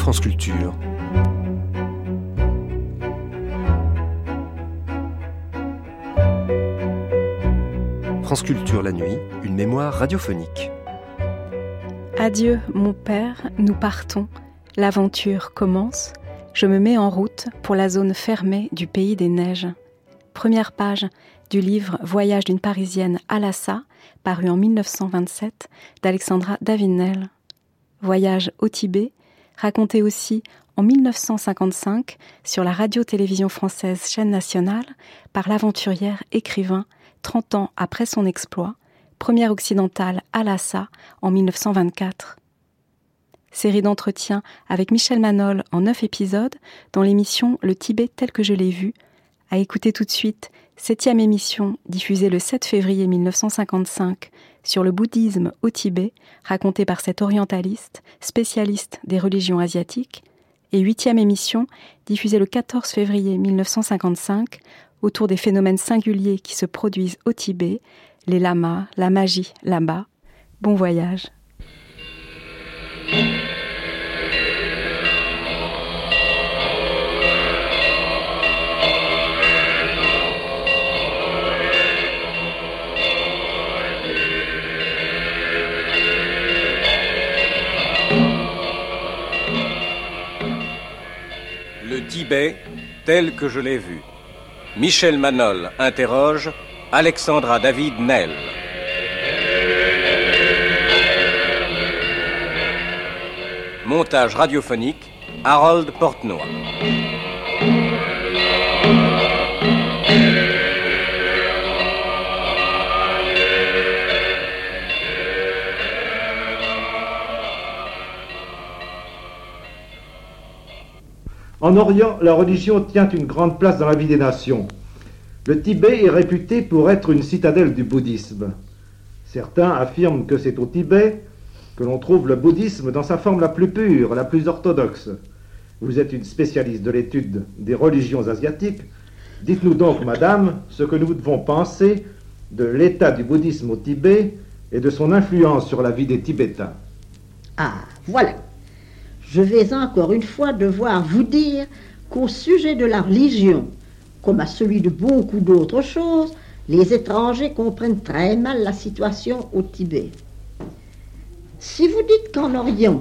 France Culture. France Culture la nuit, une mémoire radiophonique. Adieu, mon père, nous partons. L'aventure commence. Je me mets en route pour la zone fermée du pays des neiges. Première page du livre Voyage d'une Parisienne à Lhasa, paru en 1927, d'Alexandra Davinel. Voyage au Tibet, raconté aussi en 1955 sur la radio-télévision française chaîne nationale par l'aventurière écrivain 30 ans après son exploit, première occidentale à Lhasa en 1924. Série d'entretiens avec Michel Manol en neuf épisodes dans l'émission Le Tibet tel que je l'ai vu, à écouter tout de suite, septième émission diffusée le 7 février 1955 sur le bouddhisme au Tibet, racontée par cet orientaliste, spécialiste des religions asiatiques, et huitième émission diffusée le 14 février 1955 autour des phénomènes singuliers qui se produisent au Tibet, les lamas, la magie là-bas. Bon voyage. Tibet tel que je l'ai vu. Michel Manol interroge Alexandra David Nel. Montage radiophonique Harold Portenoy. En Orient, la religion tient une grande place dans la vie des nations. Le Tibet est réputé pour être une citadelle du bouddhisme. Certains affirment que c'est au Tibet que l'on trouve le bouddhisme dans sa forme la plus pure, la plus orthodoxe. Vous êtes une spécialiste de l'étude des religions asiatiques. Dites-nous donc, madame, ce que nous devons penser de l'état du bouddhisme au Tibet et de son influence sur la vie des Tibétains. Ah, voilà. Je vais encore une fois devoir vous dire qu'au sujet de la religion, comme à celui de beaucoup d'autres choses, les étrangers comprennent très mal la situation au Tibet. Si vous dites qu'en Orient,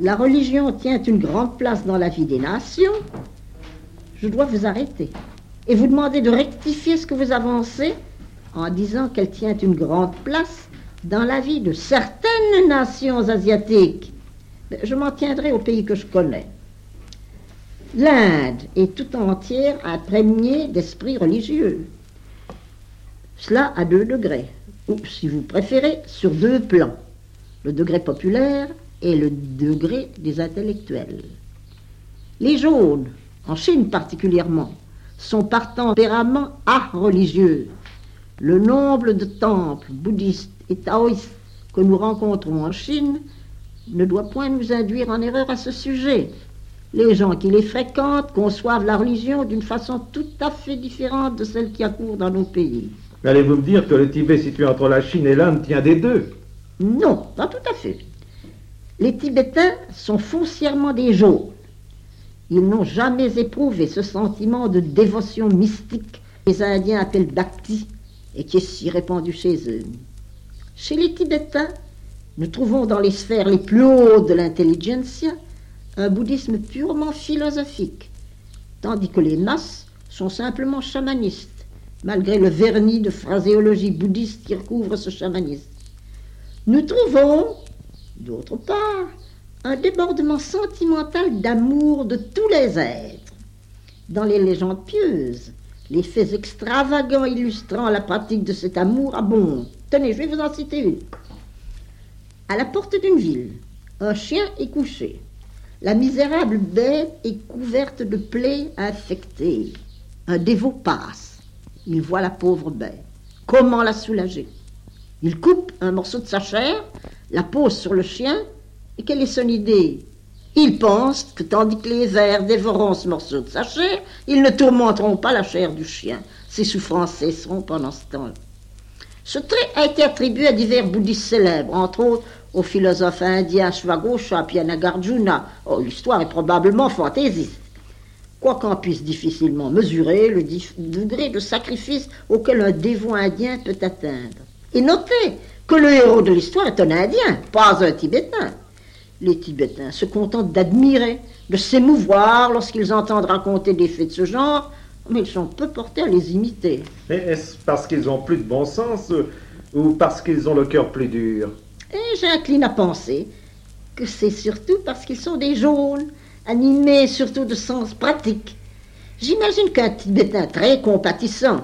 la religion tient une grande place dans la vie des nations, je dois vous arrêter et vous demander de rectifier ce que vous avancez en disant qu'elle tient une grande place dans la vie de certaines nations asiatiques. Je m'en tiendrai au pays que je connais. L'Inde est tout entière imprégnée d'esprit religieux. Cela à deux degrés, ou si vous préférez, sur deux plans. Le degré populaire et le degré des intellectuels. Les jaunes, en Chine particulièrement, sont par tempérament religieux. Le nombre de temples bouddhistes et taoïstes que nous rencontrons en Chine ne doit point nous induire en erreur à ce sujet. Les gens qui les fréquentent conçoivent la religion d'une façon tout à fait différente de celle qui accourt dans nos pays. Allez-vous me dire que le Tibet situé entre la Chine et l'Inde tient des deux? Non, pas tout à fait. Les Tibétains sont foncièrement des jaunes. Ils n'ont jamais éprouvé ce sentiment de dévotion mystique que les Indiens appellent bhakti et qui est si répandu chez eux. Chez les Tibétains, nous trouvons dans les sphères les plus hautes de l'intelligentsia un bouddhisme purement philosophique, tandis que les masses sont simplement chamanistes, malgré le vernis de phraséologie bouddhiste qui recouvre ce chamanisme. Nous trouvons, d'autre part, un débordement sentimental d'amour de tous les êtres. Dans les légendes pieuses, les faits extravagants illustrant la pratique de cet amour abondent. Tenez, je vais vous en citer une. À la porte d'une ville, un chien est couché. La misérable bête est couverte de plaies infectées. Un dévot passe. Il voit la pauvre bête. Comment la soulager? Il coupe un morceau de sa chair, la pose sur le chien, et quelle est son idée? Il pense que tandis que les vers dévoreront ce morceau de sa chair, ils ne tourmenteront pas la chair du chien. Ses souffrances cesseront pendant ce temps-là. Ce trait a été attribué à divers bouddhistes célèbres, entre autres au philosophe indien Pianagarjuna. Oh, l'histoire est probablement fantaisiste. Quoi qu'on puisse difficilement mesurer le degré de sacrifice auquel un dévot indien peut atteindre. Et notez que le héros de l'histoire est un Indien, pas un Tibétain. Les Tibétains se contentent d'admirer, de s'émouvoir lorsqu'ils entendent raconter des faits de ce genre, mais ils sont peu portés à les imiter. Est-ce parce qu'ils ont plus de bon sens euh, ou parce qu'ils ont le cœur plus dur? Et j'incline à penser que c'est surtout parce qu'ils sont des jaunes, animés surtout de sens pratique. J'imagine qu'un Tibétain très compatissant,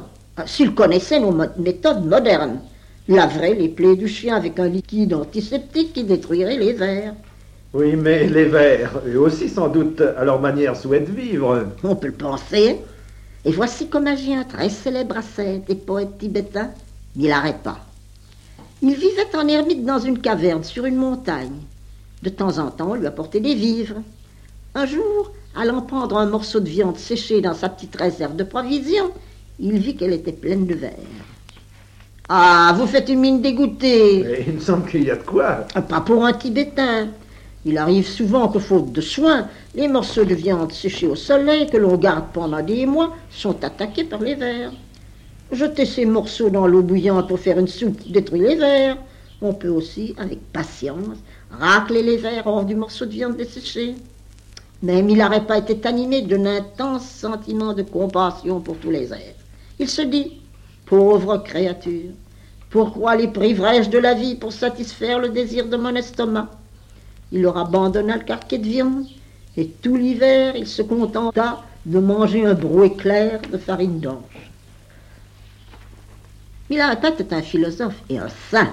s'il connaissait nos méthodes modernes, laverait les plaies du chien avec un liquide antiseptique qui détruirait les vers. Oui, mais les vers, eux aussi sans doute, à leur manière, souhaitent vivre. On peut le penser. Et voici comme agit un très célèbre ascète et poète tibétain. N'arrête pas. Il vivait en ermite dans une caverne sur une montagne. De temps en temps, on lui apportait des vivres. Un jour, allant prendre un morceau de viande séchée dans sa petite réserve de provisions, il vit qu'elle était pleine de vers. Ah, vous faites une mine dégoûtée. il me semble qu'il y a de quoi. Pas pour un Tibétain. Il arrive souvent que, faute de soins, les morceaux de viande séchés au soleil que l'on garde pendant des mois sont attaqués par les vers. Jeter ces morceaux dans l'eau bouillante pour faire une soupe détruit les vers. On peut aussi, avec patience, racler les vers hors du morceau de viande desséché. Même il n'aurait pas été animé d'un intense sentiment de compassion pour tous les êtres. Il se dit, pauvre créature, pourquoi les privilèges de la vie pour satisfaire le désir de mon estomac? Il leur abandonna le carquet de viande, et tout l'hiver il se contenta de manger un brouet clair de farine d'ange. Milarepa était un philosophe et un saint.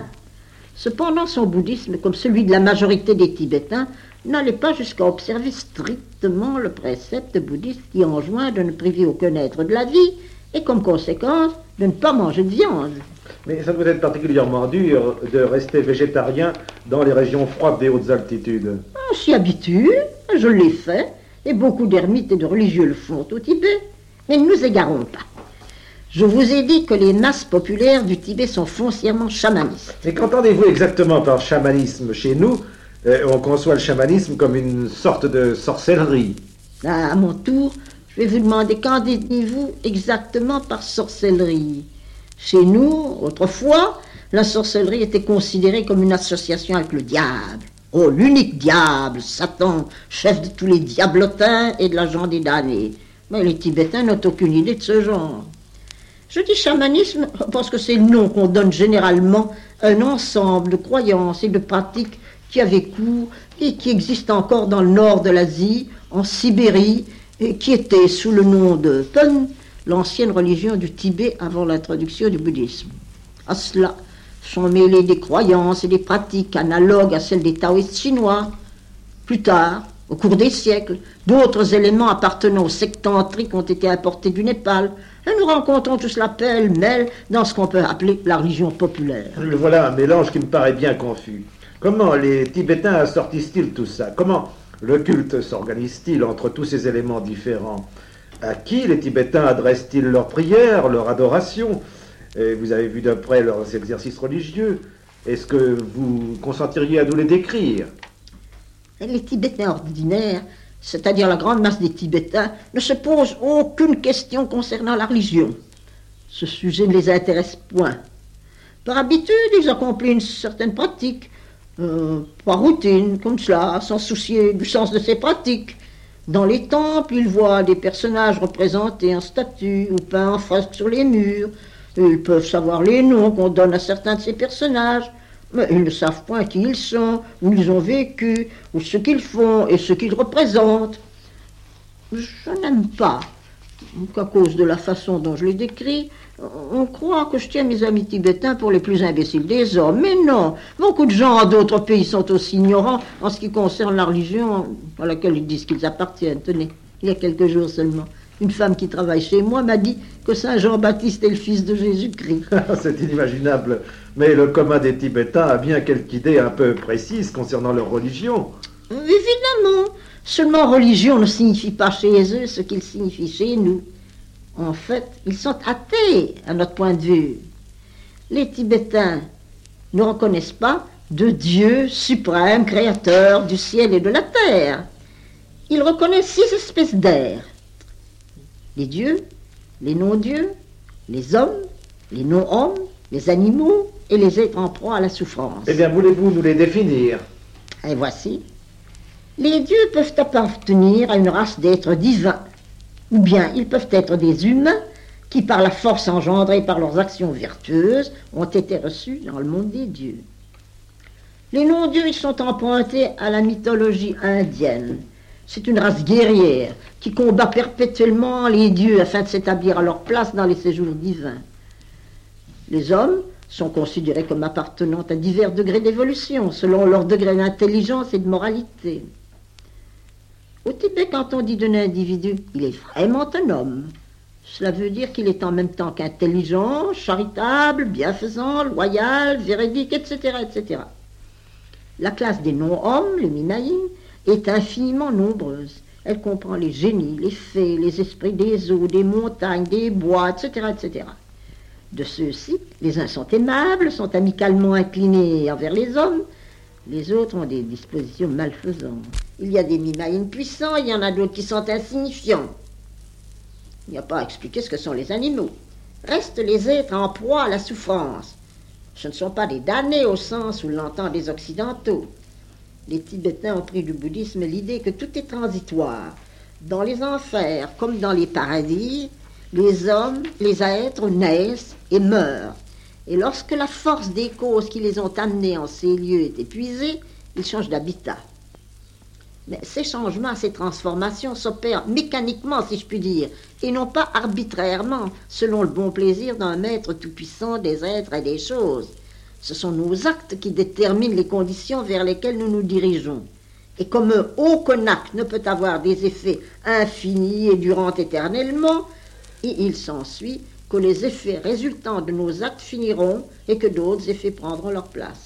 Cependant, son bouddhisme, comme celui de la majorité des Tibétains, n'allait pas jusqu'à observer strictement le précepte bouddhiste qui enjoint de ne priver aucun être de la vie et comme conséquence de ne pas manger de viande. Mais ça doit être particulièrement dur de rester végétarien dans les régions froides des hautes altitudes? On s'y habitue, je l'ai fait, et beaucoup d'ermites et de religieux le font au Tibet. Mais ne nous égarons pas. Je vous ai dit que les masses populaires du Tibet sont foncièrement chamanistes. Et qu'entendez-vous exactement par chamanisme Chez nous, euh, on conçoit le chamanisme comme une sorte de sorcellerie. À mon tour, je vais vous demander qu'entendez-vous exactement par sorcellerie? Chez nous, autrefois, la sorcellerie était considérée comme une association avec le diable. Oh, l'unique diable, Satan, chef de tous les diablotins et de la gens des damnés. Mais les Tibétains n'ont aucune idée de ce genre. Je dis chamanisme parce que c'est le nom qu'on donne généralement à un ensemble de croyances et de pratiques qui avait cours et qui existe encore dans le nord de l'Asie, en Sibérie, et qui était sous le nom de Pun, l'ancienne religion du Tibet avant l'introduction du bouddhisme. À cela sont mêlées des croyances et des pratiques analogues à celles des taoïstes chinois. Plus tard, au cours des siècles, d'autres éléments appartenant au sectantrique ont été apportés du Népal, et nous rencontrons tout cela pêle-mêle dans ce qu'on peut appeler la religion populaire. Voilà un mélange qui me paraît bien confus. Comment les Tibétains assortissent-ils tout ça? Comment le culte s'organise-t-il entre tous ces éléments différents À qui les Tibétains adressent-ils leurs prières, leur adoration Vous avez vu de près leurs exercices religieux. Est-ce que vous consentiriez à nous les décrire Les Tibétains ordinaires, c'est-à-dire la grande masse des Tibétains, ne se posent aucune question concernant la religion. Ce sujet ne les intéresse point. Par habitude, ils accomplissent une certaine pratique, euh, par routine, comme cela, sans soucier du sens de ses pratiques. Dans les temples, ils voient des personnages représentés en statues ou peints en fresques sur les murs. ils peuvent savoir les noms qu'on donne à certains de ces personnages, mais ils ne savent point qui ils sont, où ils ont vécu, ou ce qu'ils font et ce qu'ils représentent. Je n'aime pas qu'à cause de la façon dont je les décris, on croit que je tiens mes amis tibétains pour les plus imbéciles des hommes. Mais non, beaucoup de gens d'autres pays sont aussi ignorants en ce qui concerne la religion à laquelle ils disent qu'ils appartiennent. Tenez, il y a quelques jours seulement, une femme qui travaille chez moi m'a dit que Saint Jean-Baptiste est le fils de Jésus-Christ. C'est inimaginable. Mais le commun des Tibétains a bien quelques idées un peu précises concernant leur religion. Évidemment. Seulement religion ne signifie pas chez eux ce qu'il signifie chez nous. En fait, ils sont athées à notre point de vue. Les Tibétains ne reconnaissent pas de Dieu suprême, créateur du ciel et de la terre. Ils reconnaissent six espèces d'air. Les dieux, les non-dieux, les hommes, les non-hommes, les animaux et les êtres en proie à la souffrance. Eh bien, voulez-vous nous les définir? Et voici. Les dieux peuvent appartenir à une race d'êtres divins, ou bien ils peuvent être des humains qui, par la force engendrée par leurs actions vertueuses, ont été reçus dans le monde des dieux. Les non-dieux, ils sont empruntés à la mythologie indienne. C'est une race guerrière qui combat perpétuellement les dieux afin de s'établir à leur place dans les séjours divins. Les hommes sont considérés comme appartenant à divers degrés d'évolution selon leur degré d'intelligence et de moralité. Au Tibet, quand on dit d'un individu, il est vraiment un homme, cela veut dire qu'il est en même temps qu'intelligent, charitable, bienfaisant, loyal, véridique, etc., etc. La classe des non-hommes, les minaïs, est infiniment nombreuse. Elle comprend les génies, les fées, les esprits des eaux, des montagnes, des bois, etc., etc. De ceux-ci, les uns sont aimables, sont amicalement inclinés envers les hommes, les autres ont des dispositions malfaisantes. Il y a des mimaïnes puissants, il y en a d'autres qui sont insignifiants. Il n'y a pas à expliquer ce que sont les animaux. Restent les êtres en proie à la souffrance. Ce ne sont pas des damnés au sens où l'entendent les Occidentaux. Les Tibétains ont pris du bouddhisme l'idée que tout est transitoire. Dans les enfers comme dans les paradis, les hommes, les êtres naissent et meurent. Et lorsque la force des causes qui les ont amenés en ces lieux est épuisée, ils changent d'habitat. Mais ces changements, ces transformations s'opèrent mécaniquement, si je puis dire, et non pas arbitrairement, selon le bon plaisir d'un maître tout-puissant des êtres et des choses. Ce sont nos actes qui déterminent les conditions vers lesquelles nous nous dirigeons. Et comme aucun acte ne peut avoir des effets infinis et durant éternellement, il s'ensuit que les effets résultant de nos actes finiront et que d'autres effets prendront leur place.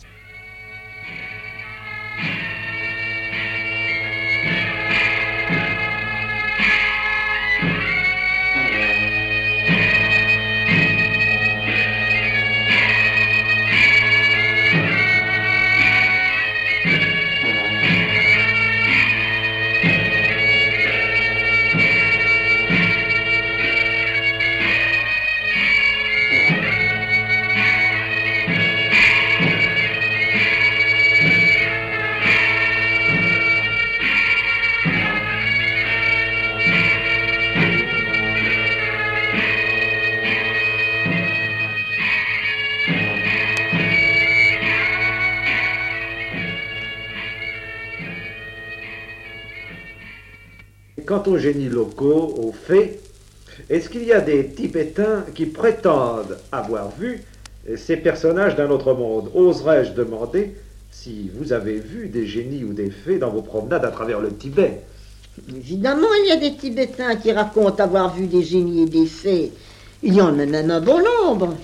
Génies locaux, aux fées, est-ce qu'il y a des Tibétains qui prétendent avoir vu ces personnages d'un autre monde? Oserais-je demander si vous avez vu des génies ou des fées dans vos promenades à travers le Tibet? Évidemment, il y a des Tibétains qui racontent avoir vu des génies et des fées. Il y en a même un bon nombre.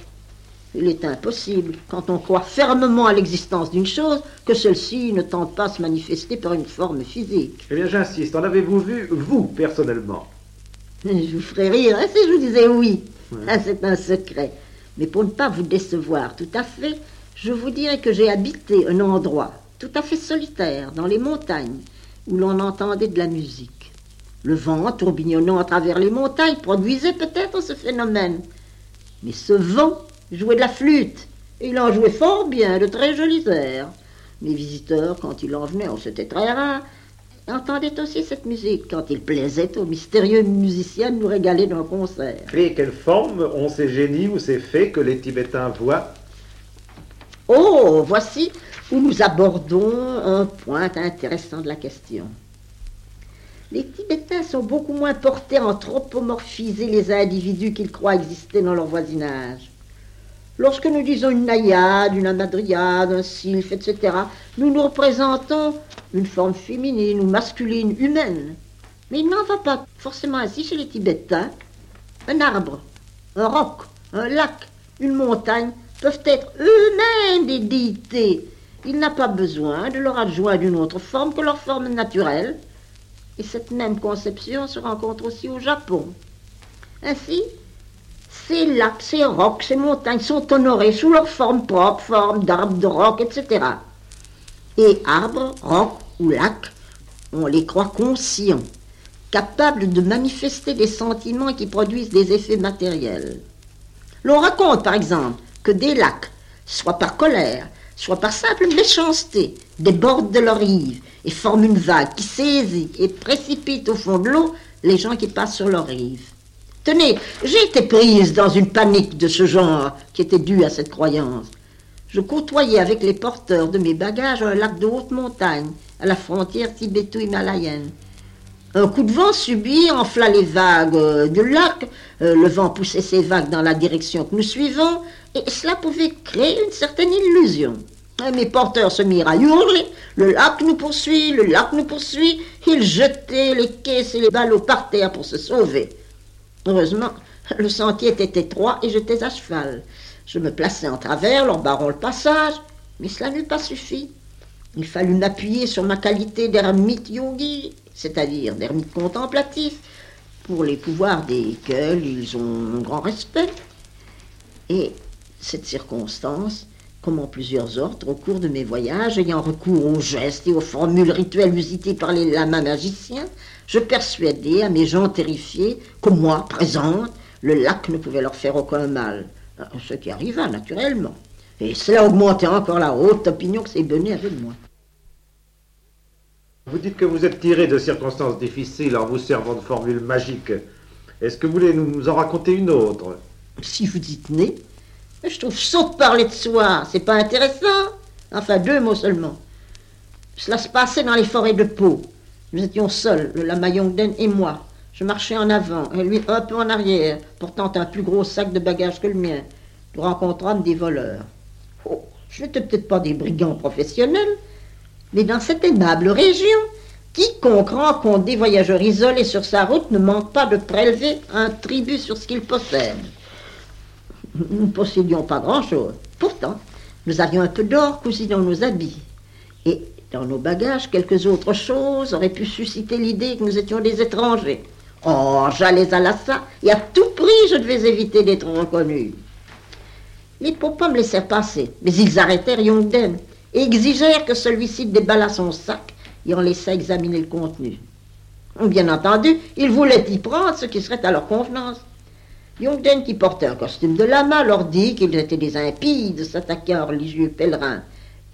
Il est impossible, quand on croit fermement à l'existence d'une chose, que celle-ci ne tente pas à se manifester par une forme physique. Eh bien, j'insiste, en avez-vous vu, vous, personnellement? Je vous ferai rire hein, si je vous disais oui. Ah, c'est un secret. Mais pour ne pas vous décevoir tout à fait, je vous dirais que j'ai habité un endroit tout à fait solitaire, dans les montagnes, où l'on entendait de la musique. Le vent, tourbillonnant à travers les montagnes, produisait peut-être ce phénomène. Mais ce vent jouait de la flûte. Et il en jouait fort bien, de très jolis airs. Mes visiteurs, quand ils en venaient, oh, c'était très rare, entendaient aussi cette musique quand il plaisait aux mystérieux musiciens de nous régaler d'un concert. Et quelle forme ont ces génies ou ces fées que les Tibétains voient? Oh, voici où nous abordons un point intéressant de la question. Les Tibétains sont beaucoup moins portés à anthropomorphiser les individus qu'ils croient exister dans leur voisinage. Lorsque nous disons une naïade, une amadriade, un sylphe, etc., nous nous représentons une forme féminine ou masculine, humaine. Mais il n'en va pas forcément ainsi chez les Tibétains. Un arbre, un roc, un lac, une montagne peuvent être eux-mêmes des déités. Il n'a pas besoin de leur adjoindre une autre forme que leur forme naturelle. Et cette même conception se rencontre aussi au Japon. Ainsi, ces lacs, ces rocs, ces montagnes sont honorés sous leur forme propre, forme d'arbres, de rocs, etc. Et arbres, rocs ou lacs, on les croit conscients, capables de manifester des sentiments qui produisent des effets matériels. L'on raconte par exemple que des lacs, soit par colère, soit par simple méchanceté, débordent de leur rive et forment une vague qui saisit et précipite au fond de l'eau les gens qui passent sur leur rive. Tenez, j'ai été prise dans une panique de ce genre qui était due à cette croyance. Je côtoyais avec les porteurs de mes bagages un lac de haute montagne, à la frontière tibéto-himalayenne. Un coup de vent subit enfla les vagues euh, du lac, euh, le vent poussait ces vagues dans la direction que nous suivons, et cela pouvait créer une certaine illusion. Mes porteurs se mirent à hurler, le lac nous poursuit, le lac nous poursuit, ils jetaient les caisses et les ballots par terre pour se sauver. Heureusement, le sentier était étroit et j'étais à cheval. Je me plaçais en travers, leur barrant le passage, mais cela n'eut pas suffi. Il fallut m'appuyer sur ma qualité d'ermite yogi, c'est-à-dire d'ermite contemplatif, pour les pouvoirs desquels ils ont un grand respect. Et cette circonstance, comme en plusieurs autres, au cours de mes voyages, ayant recours aux gestes et aux formules rituelles usitées par les lamas magiciens, je persuadai à mes gens terrifiés que moi, présente, le lac ne pouvait leur faire aucun mal. Ce qui arriva naturellement. Et cela augmentait encore la haute opinion que ces bonnets avaient de moi. Vous dites que vous êtes tiré de circonstances difficiles en vous servant de formules magiques. Est-ce que vous voulez nous en raconter une autre? Si vous y tenez, je trouve saut de parler de soi, c'est pas intéressant. Enfin, deux mots seulement. Cela se passait dans les forêts de Pau. Nous étions seuls, le lama Yongden et moi. Je marchais en avant, et lui un peu en arrière, portant un plus gros sac de bagages que le mien. Nous rencontrâmes des voleurs. Oh, je n'étais peut-être pas des brigands professionnels, mais dans cette aimable région, quiconque rencontre des voyageurs isolés sur sa route ne manque pas de prélever un tribut sur ce qu'il possède. Nous ne possédions pas grand-chose. Pourtant, nous avions un peu d'or cousu dans nos habits. Et dans nos bagages, quelques autres choses auraient pu susciter l'idée que nous étions des étrangers. Oh, j'allais à l'assa et à tout prix je devais éviter d'être reconnu. Les popins me laissèrent passer, mais ils arrêtèrent Yongden et exigèrent que celui-ci déballât son sac et en laissa examiner le contenu. Bien entendu, ils voulaient y prendre ce qui serait à leur convenance. Yongden, qui portait un costume de lama, leur dit qu'ils étaient des impies de s'attaquer à un religieux pèlerin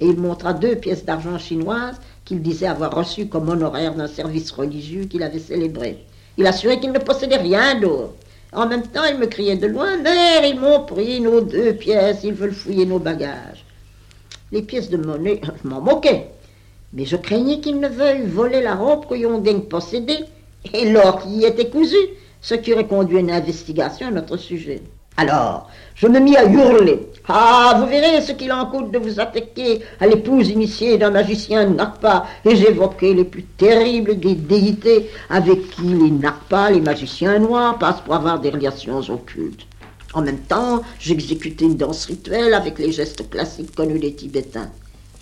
et il montra deux pièces d'argent chinoises qu'il disait avoir reçues comme honoraire d'un service religieux qu'il avait célébré. Il assurait qu'il ne possédait rien d'autre. En même temps, il me criait de loin Mère, ils m'ont pris nos deux pièces, ils veulent fouiller nos bagages. Les pièces de monnaie, je m'en moquais. Mais je craignais qu'ils ne veuillent voler la robe que Yongdeng possédait et l'or qui y était cousu, ce qui aurait conduit une investigation à notre sujet. Alors, je me mis à hurler. Ah, vous verrez ce qu'il en coûte de vous attaquer à l'épouse initiée d'un magicien Nakpa. Et j'évoquai les plus terribles des déités avec qui les Nakpa, les magiciens noirs, passent pour avoir des relations occultes. En même temps, j'exécutais une danse rituelle avec les gestes classiques connus des Tibétains.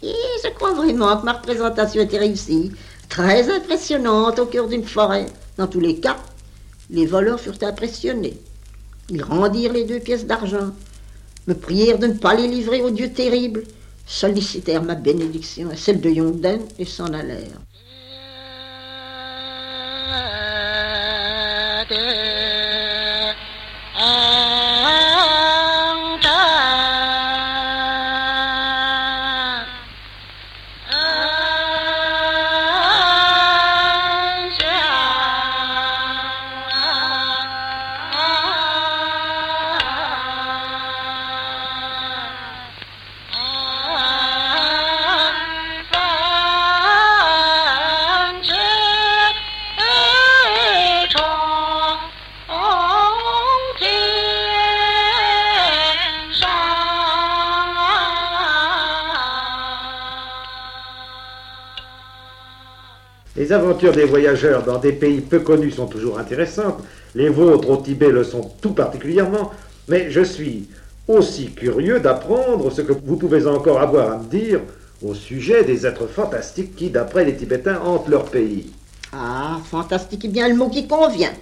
Et je crois vraiment que ma représentation était réussie, très impressionnante au cœur d'une forêt. Dans tous les cas, les voleurs furent impressionnés. Ils rendirent les deux pièces d'argent, me prièrent de ne pas les livrer au Dieu terrible, sollicitèrent ma bénédiction et celle de Yongden et s'en allèrent. Les aventures des voyageurs dans des pays peu connus sont toujours intéressantes. Les vôtres au Tibet le sont tout particulièrement. Mais je suis aussi curieux d'apprendre ce que vous pouvez encore avoir à me dire au sujet des êtres fantastiques qui, d'après les Tibétains, hantent leur pays. Ah, fantastique est bien le mot qui convient.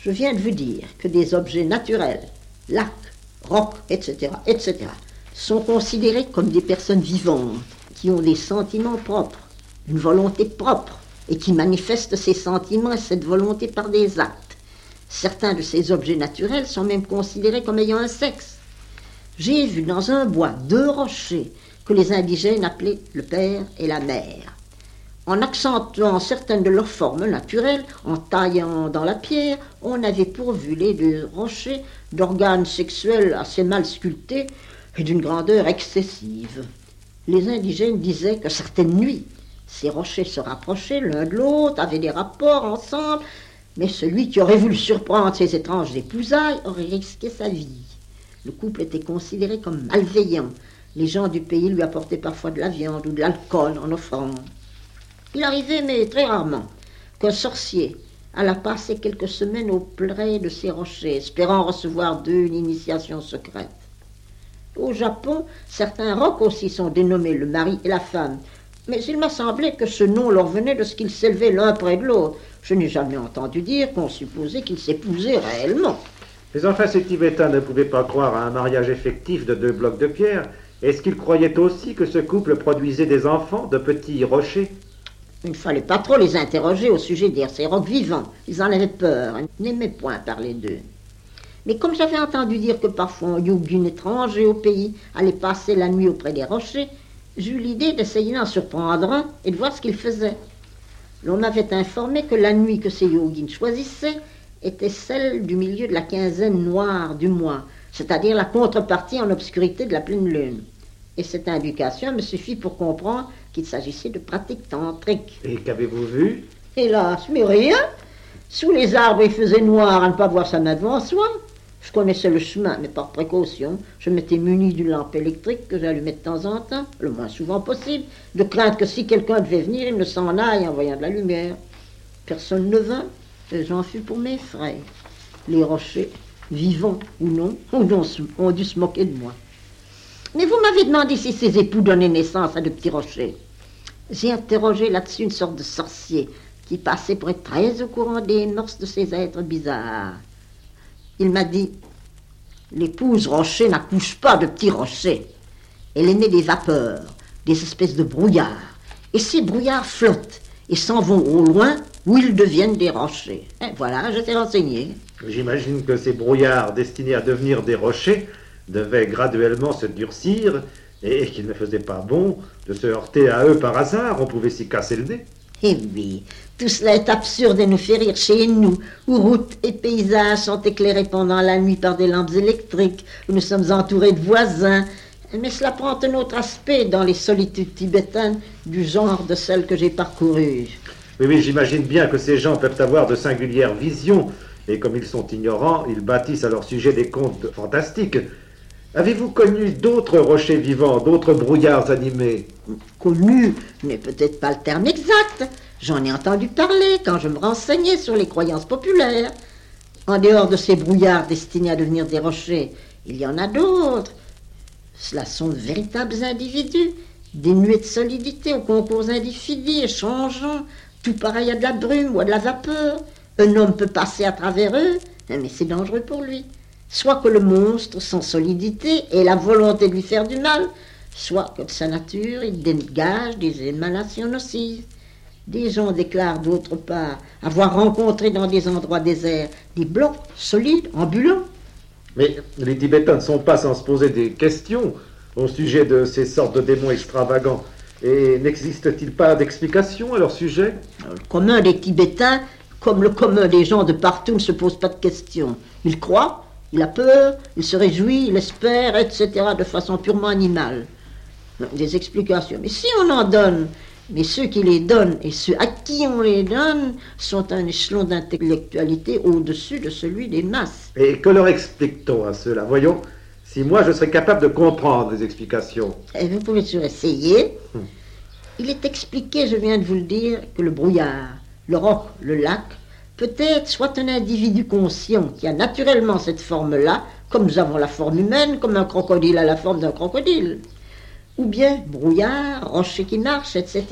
Je viens de vous dire que des objets naturels, lacs, rocs, etc., etc., sont considérés comme des personnes vivantes qui ont des sentiments propres, une volonté propre, et qui manifestent ces sentiments et cette volonté par des actes. Certains de ces objets naturels sont même considérés comme ayant un sexe. J'ai vu dans un bois deux rochers que les indigènes appelaient le père et la mère. En accentuant certaines de leurs formes naturelles, en taillant dans la pierre, on avait pourvu les deux rochers d'organes sexuels assez mal sculptés et d'une grandeur excessive. Les indigènes disaient que certaines nuits, ces rochers se rapprochaient l'un de l'autre, avaient des rapports ensemble, mais celui qui aurait voulu surprendre ces étranges épousailles aurait risqué sa vie. Le couple était considéré comme malveillant. Les gens du pays lui apportaient parfois de la viande ou de l'alcool en offrande. Il arrivait, mais très rarement, qu'un sorcier alla passer quelques semaines au près de ces rochers, espérant recevoir d'eux une initiation secrète. Au Japon, certains rocs aussi sont dénommés le mari et la femme, mais il m'a semblé que ce nom leur venait de ce qu'ils s'élevaient l'un près de l'autre. Je n'ai jamais entendu dire qu'on supposait qu'ils s'épousaient réellement. Mais enfin, ces Tibétains ne pouvaient pas croire à un mariage effectif de deux blocs de pierre. Est-ce qu'ils croyaient aussi que ce couple produisait des enfants de petits rochers? Il ne fallait pas trop les interroger au sujet de ces rocs vivants. Ils en avaient peur, ils n'aimaient point parler d'eux. Mais comme j'avais entendu dire que parfois un yogin étranger au pays allait passer la nuit auprès des rochers, j'eus l'idée d'essayer d'en surprendre un et de voir ce qu'il faisait. L'on m'avait informé que la nuit que ces yogins choisissaient était celle du milieu de la quinzaine noire du mois, c'est-à-dire la contrepartie en obscurité de la pleine lune. Et cette indication me suffit pour comprendre qu'il s'agissait de pratiques tantriques. Et qu'avez-vous vu? Hélas, mais rien. Sous les arbres, il faisait noir à ne pas voir sa main devant soi. Je connaissais le chemin, mais par précaution, je m'étais muni d'une lampe électrique que j'allumais de temps en temps, le moins souvent possible, de crainte que si quelqu'un devait venir, il ne s'en aille en voyant de la lumière. Personne ne vint, et j'en fus pour mes frais. Les rochers, vivants ou non, ont dû se moquer de moi. Mais vous m'avez demandé si ces époux donnaient naissance à de petits rochers. J'ai interrogé là-dessus une sorte de sorcier qui passait pour être très au courant des mœurs de ces êtres bizarres. Il m'a dit L'épouse rocher n'accouche pas de petits rochers. Elle émet des vapeurs, des espèces de brouillards. Et ces brouillards flottent et s'en vont au loin où ils deviennent des rochers. Et voilà, je t'ai renseigné. J'imagine que ces brouillards destinés à devenir des rochers devaient graduellement se durcir et qu'il ne faisait pas bon de se heurter à eux par hasard. On pouvait s'y casser le nez. Eh oui, tout cela est absurde et nous fait rire chez nous, où routes et paysages sont éclairés pendant la nuit par des lampes électriques, où nous sommes entourés de voisins. Mais cela prend un autre aspect dans les solitudes tibétaines du genre de celles que j'ai parcourues. Oui, oui, j'imagine bien que ces gens peuvent avoir de singulières visions, et comme ils sont ignorants, ils bâtissent à leur sujet des contes fantastiques. Avez-vous connu d'autres rochers vivants, d'autres brouillards animés? Connu n'est peut-être pas le terme exact. J'en ai entendu parler quand je me renseignais sur les croyances populaires. En dehors de ces brouillards destinés à devenir des rochers, il y en a d'autres. Cela sont de véritables individus, dénués de solidité, aux concours et changeants, tout pareil à de la brume ou à de la vapeur. Un homme peut passer à travers eux, mais c'est dangereux pour lui soit que le monstre, sans solidité, ait la volonté de lui faire du mal, soit que de sa nature, il dégage des émanations nocives. Des gens déclarent d'autre part avoir rencontré dans des endroits déserts des blocs solides, ambulants. Mais les Tibétains ne sont pas sans se poser des questions au sujet de ces sortes de démons extravagants. Et n'existe-t-il pas d'explication à leur sujet? Le commun des Tibétains, comme le commun des gens de partout, ne se pose pas de questions. Ils croient, il a peur, il se réjouit, il espère, etc., de façon purement animale. Des explications. Mais si on en donne, mais ceux qui les donnent et ceux à qui on les donne sont un échelon d'intellectualité au-dessus de celui des masses. Et que leur explique-t-on à cela Voyons, si moi je serais capable de comprendre les explications. Et vous pouvez toujours essayer. Hmm. Il est expliqué, je viens de vous le dire, que le brouillard, le roc, le lac, peut-être soit un individu conscient qui a naturellement cette forme-là, comme nous avons la forme humaine, comme un crocodile a la forme d'un crocodile. Ou bien brouillard, rocher qui marche, etc.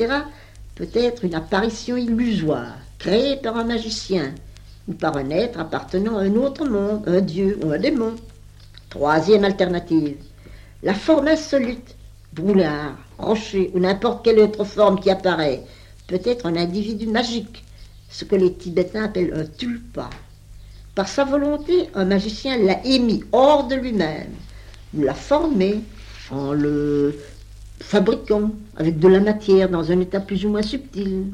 Peut-être une apparition illusoire, créée par un magicien, ou par un être appartenant à un autre monde, un dieu ou un démon. Troisième alternative, la forme insolite, brouillard, rocher ou n'importe quelle autre forme qui apparaît peut être un individu magique, ce que les Tibétains appellent un tulpa. Par sa volonté, un magicien l'a émis hors de lui-même, l'a formé en le fabriquant avec de la matière dans un état plus ou moins subtil.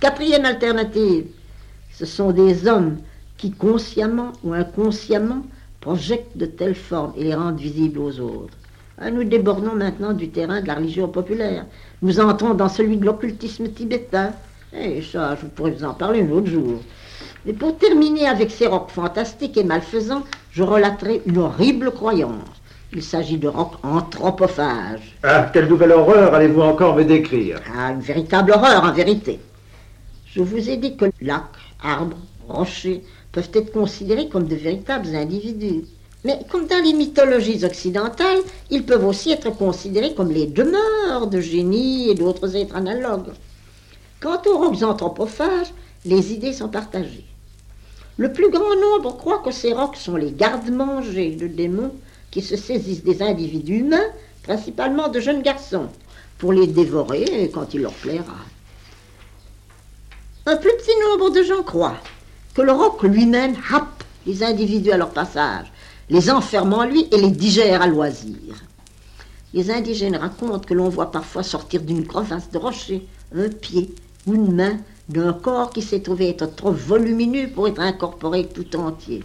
Quatrième alternative, ce sont des hommes qui consciemment ou inconsciemment projettent de telles formes et les rendent visibles aux autres. Ah, nous débordons maintenant du terrain de la religion populaire. Nous entrons dans celui de l'occultisme tibétain. Et eh, ça, je pourrais vous en parler un autre jour. Mais pour terminer avec ces rocs fantastiques et malfaisants, je relaterai une horrible croyance. Il s'agit de rocs anthropophages. Ah, quelle nouvelle horreur allez-vous encore me décrire? Ah, une véritable horreur en vérité. Je vous ai dit que lacs, arbres, rochers peuvent être considérés comme de véritables individus. Mais comme dans les mythologies occidentales, ils peuvent aussi être considérés comme les demeures de génies et d'autres êtres analogues. Quant aux rocs anthropophages, les idées sont partagées. Le plus grand nombre croit que ces rocs sont les gardes-mangers de démons qui se saisissent des individus humains, principalement de jeunes garçons, pour les dévorer quand il leur plaira. Un plus petit nombre de gens croient que le roc lui-même happe les individus à leur passage les enferme en lui et les digère à loisir. Les indigènes racontent que l'on voit parfois sortir d'une crevasse de rocher un pied une main d'un corps qui s'est trouvé être trop volumineux pour être incorporé tout entier.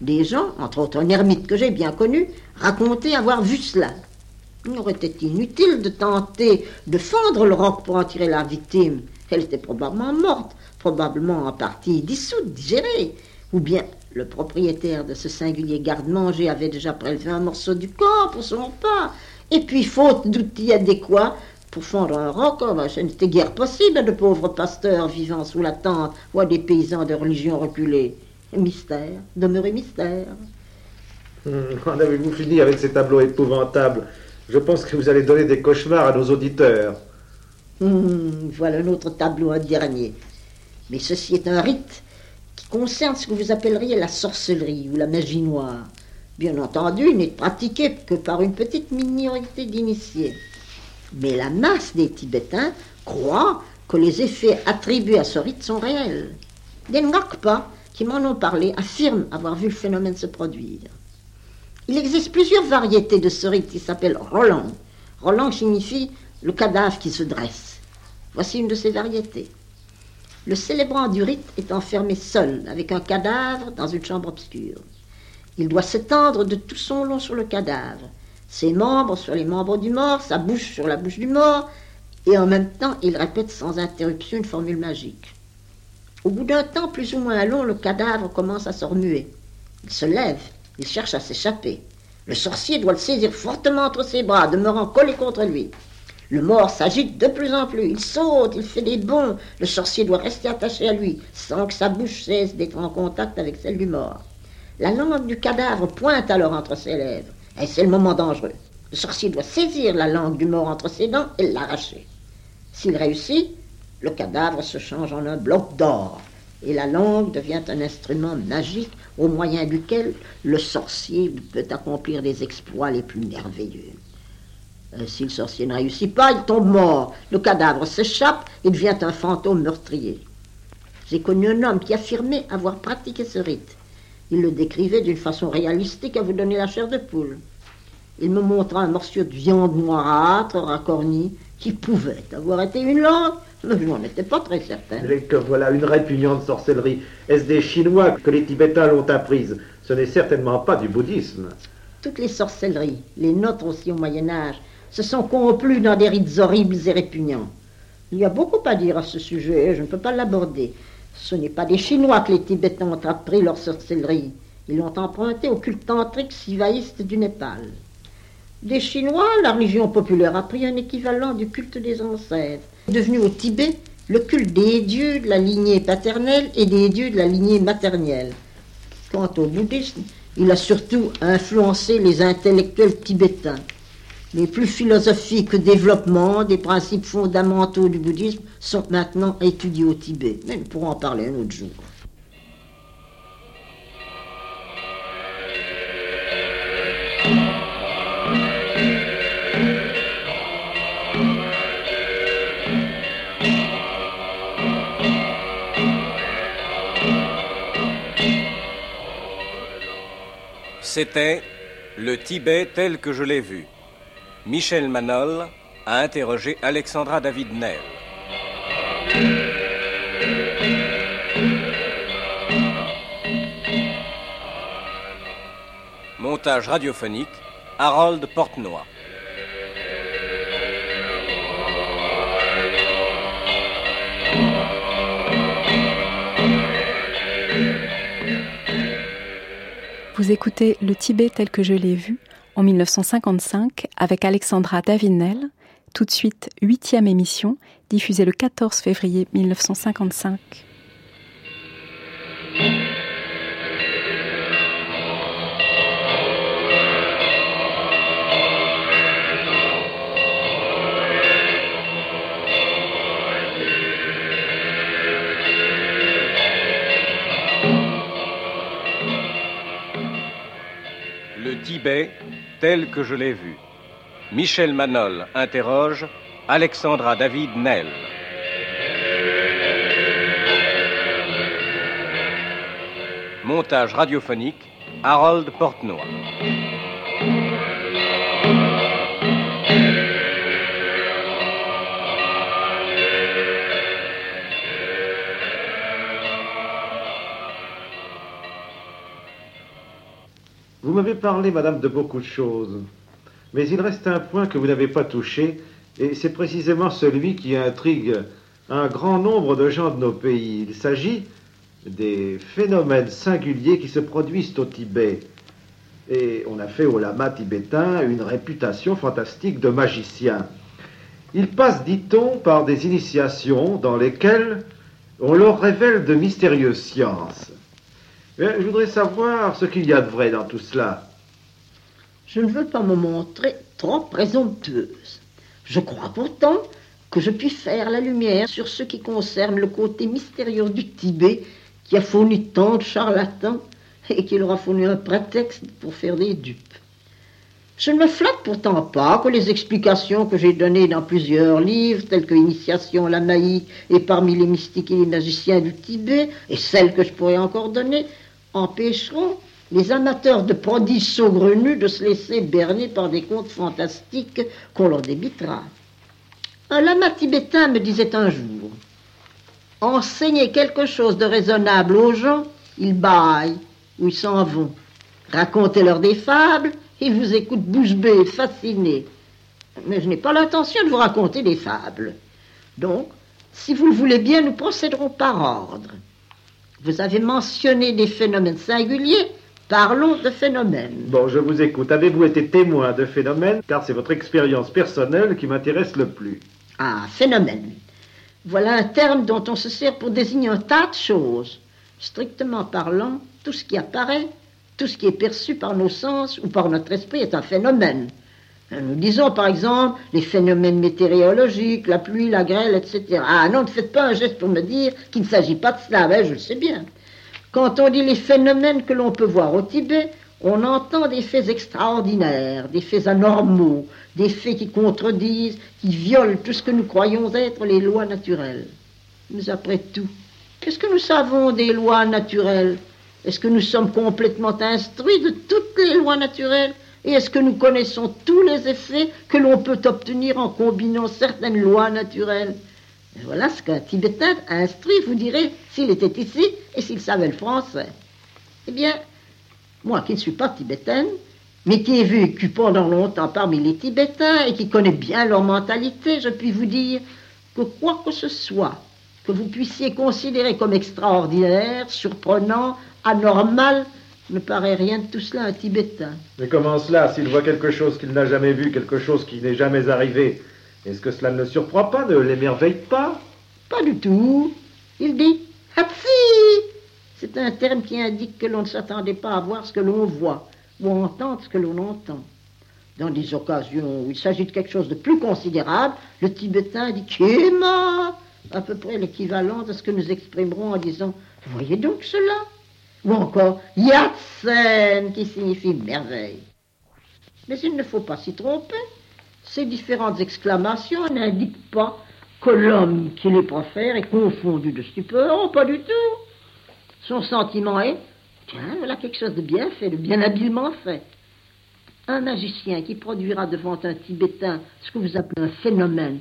Des gens, entre autres un ermite que j'ai bien connu, racontaient avoir vu cela. Il aurait été inutile de tenter de fendre le roc pour en tirer la victime. Elle était probablement morte, probablement en partie dissoute, digérée, ou bien le propriétaire de ce singulier garde-manger avait déjà prélevé un morceau du corps pour son repas. Et puis, faute d'outils adéquats pour fondre un roc, oh, ben, ce n'était guère possible à de pauvres pasteurs vivant sous la tente ou à des paysans de religion reculée. Mystère, demeurer mystère. Hum, en avez-vous fini avec ces tableaux épouvantables? Je pense que vous allez donner des cauchemars à nos auditeurs. Hum, voilà un autre tableau, un dernier. Mais ceci est un rite concerne ce que vous appelleriez la sorcellerie ou la magie noire. Bien entendu, il n'est pratiqué que par une petite minorité d'initiés. Mais la masse des Tibétains croit que les effets attribués à ce rite sont réels. Des Ngakpa, qui m'en ont parlé, affirment avoir vu le phénomène se produire. Il existe plusieurs variétés de ce rite qui s'appelle Roland. Roland signifie le cadavre qui se dresse. Voici une de ces variétés. Le célébrant du rite est enfermé seul, avec un cadavre, dans une chambre obscure. Il doit s'étendre de tout son long sur le cadavre, ses membres sur les membres du mort, sa bouche sur la bouche du mort, et en même temps il répète sans interruption une formule magique. Au bout d'un temps plus ou moins long, le cadavre commence à se remuer. Il se lève, il cherche à s'échapper. Le sorcier doit le saisir fortement entre ses bras, demeurant collé contre lui. Le mort s'agite de plus en plus, il saute, il fait des bonds, le sorcier doit rester attaché à lui, sans que sa bouche cesse d'être en contact avec celle du mort. La langue du cadavre pointe alors entre ses lèvres, et c'est le moment dangereux. Le sorcier doit saisir la langue du mort entre ses dents et l'arracher. S'il réussit, le cadavre se change en un bloc d'or, et la langue devient un instrument magique au moyen duquel le sorcier peut accomplir les exploits les plus merveilleux. Euh, si le sorcier ne réussit pas, il tombe mort. Le cadavre s'échappe et devient un fantôme meurtrier. J'ai connu un homme qui affirmait avoir pratiqué ce rite. Il le décrivait d'une façon réalistique à vous donner la chair de poule. Il me montra un morceau de viande noirâtre, racornie, qui pouvait avoir été une langue, mais je n'en étais pas très certain. Mais que voilà une répugnante sorcellerie. Est-ce des Chinois que les Tibétains l'ont apprise? Ce n'est certainement pas du bouddhisme. Toutes les sorcelleries, les nôtres aussi au Moyen Âge, se sont corrompus dans des rites horribles et répugnants. Il y a beaucoup à dire à ce sujet, je ne peux pas l'aborder. Ce n'est pas des Chinois que les Tibétains ont appris leur sorcellerie. Ils l'ont emprunté au culte tantrique sivaïste du Népal. Des Chinois, la religion populaire a pris un équivalent du culte des ancêtres. Devenu au Tibet le culte des dieux de la lignée paternelle et des dieux de la lignée maternelle. Quant au bouddhisme, il a surtout influencé les intellectuels tibétains les plus philosophiques développements des principes fondamentaux du bouddhisme sont maintenant étudiés au Tibet. Mais nous pourrons en parler un autre jour. C'était le Tibet tel que je l'ai vu. Michel Manol a interrogé Alexandra David Nel. Montage radiophonique, Harold Portenoy. Vous écoutez Le Tibet tel que je l'ai vu en 1955 avec Alexandra Davinel, tout de suite huitième émission, diffusée le 14 février 1955. Tibet tel que je l'ai vu. Michel Manol interroge Alexandra David Nel. Montage radiophonique Harold Portenoy. Vous m'avez parlé, madame, de beaucoup de choses. Mais il reste un point que vous n'avez pas touché, et c'est précisément celui qui intrigue un grand nombre de gens de nos pays. Il s'agit des phénomènes singuliers qui se produisent au Tibet. Et on a fait au lama tibétain une réputation fantastique de magicien. Il passe, dit-on, par des initiations dans lesquelles on leur révèle de mystérieuses sciences. Je voudrais savoir ce qu'il y a de vrai dans tout cela. Je ne veux pas me montrer trop présomptueuse. Je crois pourtant que je puis faire la lumière sur ce qui concerne le côté mystérieux du Tibet qui a fourni tant de charlatans et qui leur a fourni un prétexte pour faire des dupes. Je ne me flatte pourtant pas que les explications que j'ai données dans plusieurs livres, telles que Initiation lamaïque et parmi les mystiques et les magiciens du Tibet, et celles que je pourrais encore donner, empêcheront les amateurs de prodiges saugrenus de se laisser berner par des contes fantastiques qu'on leur débitera. Un lama tibétain me disait un jour Enseignez quelque chose de raisonnable aux gens, ils baillent ou ils s'en vont. Racontez-leur des fables, ils vous écoutent bouche fascinés. Mais je n'ai pas l'intention de vous raconter des fables. Donc, si vous le voulez bien, nous procéderons par ordre. Vous avez mentionné des phénomènes singuliers, parlons de phénomènes. Bon, je vous écoute. Avez-vous été témoin de phénomènes? Car c'est votre expérience personnelle qui m'intéresse le plus. Ah, phénomène. Voilà un terme dont on se sert pour désigner un tas de choses. Strictement parlant, tout ce qui apparaît, tout ce qui est perçu par nos sens ou par notre esprit est un phénomène. Nous disons par exemple les phénomènes météorologiques, la pluie, la grêle, etc. Ah non, ne faites pas un geste pour me dire qu'il ne s'agit pas de cela, ben, je le sais bien. Quand on dit les phénomènes que l'on peut voir au Tibet, on entend des faits extraordinaires, des faits anormaux, des faits qui contredisent, qui violent tout ce que nous croyons être les lois naturelles. Mais après tout, qu'est-ce que nous savons des lois naturelles? Est-ce que nous sommes complètement instruits de toutes les lois naturelles? Et est-ce que nous connaissons tous les effets que l'on peut obtenir en combinant certaines lois naturelles? Voilà ce qu'un Tibétain instruit vous dirait s'il était ici et s'il savait le français. Eh bien, moi qui ne suis pas tibétaine, mais qui ai vécu pendant longtemps parmi les Tibétains et qui connais bien leur mentalité, je puis vous dire que quoi que ce soit que vous puissiez considérer comme extraordinaire, surprenant, anormal, ne paraît rien de tout cela à un Tibétain. Mais comment cela S'il voit quelque chose qu'il n'a jamais vu, quelque chose qui n'est jamais arrivé, est-ce que cela ne le surprend pas, ne l'émerveille pas? Pas du tout. Il dit Hapsi C'est un terme qui indique que l'on ne s'attendait pas à voir ce que l'on voit ou à entendre ce que l'on entend. Dans des occasions où il s'agit de quelque chose de plus considérable, le tibétain dit Kéma à peu près l'équivalent de ce que nous exprimerons en disant Voyez donc cela Ou encore Yatsen qui signifie merveille. Mais il ne faut pas s'y tromper. Ces différentes exclamations n'indiquent pas que l'homme qui les profère est confondu de stupeur, oh, pas du tout. Son sentiment est Tiens, voilà quelque chose de bien fait, de bien habilement fait. Un magicien qui produira devant un Tibétain ce que vous appelez un phénomène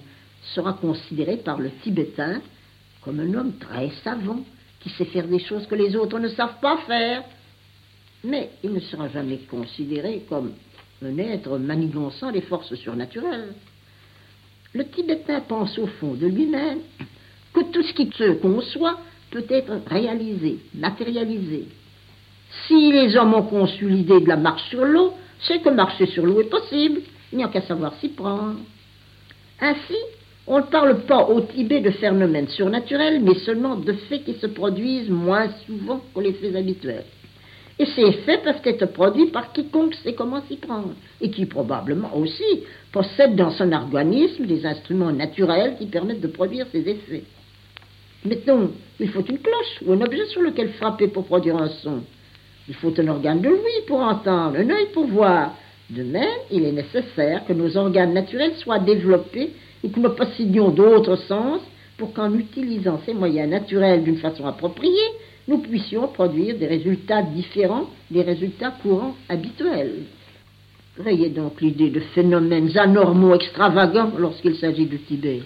sera considéré par le Tibétain comme un homme très savant qui sait faire des choses que les autres ne savent pas faire. Mais il ne sera jamais considéré comme un être manigançant les forces surnaturelles. Le Tibétain pense au fond de lui-même que tout ce qui se conçoit peut être réalisé, matérialisé. Si les hommes ont conçu l'idée de la marche sur l'eau, c'est que marcher sur l'eau est possible, il n'y a qu'à savoir s'y prendre. Ainsi, on ne parle pas au Tibet de phénomènes surnaturels, mais seulement de faits qui se produisent moins souvent que les faits habituels. Et ces faits peuvent être produits par quiconque sait comment s'y prendre, et qui probablement aussi possède dans son organisme des instruments naturels qui permettent de produire ces effets. Mettons, il faut une cloche ou un objet sur lequel frapper pour produire un son. Il faut un organe de l'ouïe pour entendre, un œil pour voir. De même, il est nécessaire que nos organes naturels soient développés et que nous possédions d'autres sens pour qu'en utilisant ces moyens naturels d'une façon appropriée, nous puissions produire des résultats différents des résultats courants habituels. Voyez donc l'idée de phénomènes anormaux extravagants lorsqu'il s'agit du Tibet.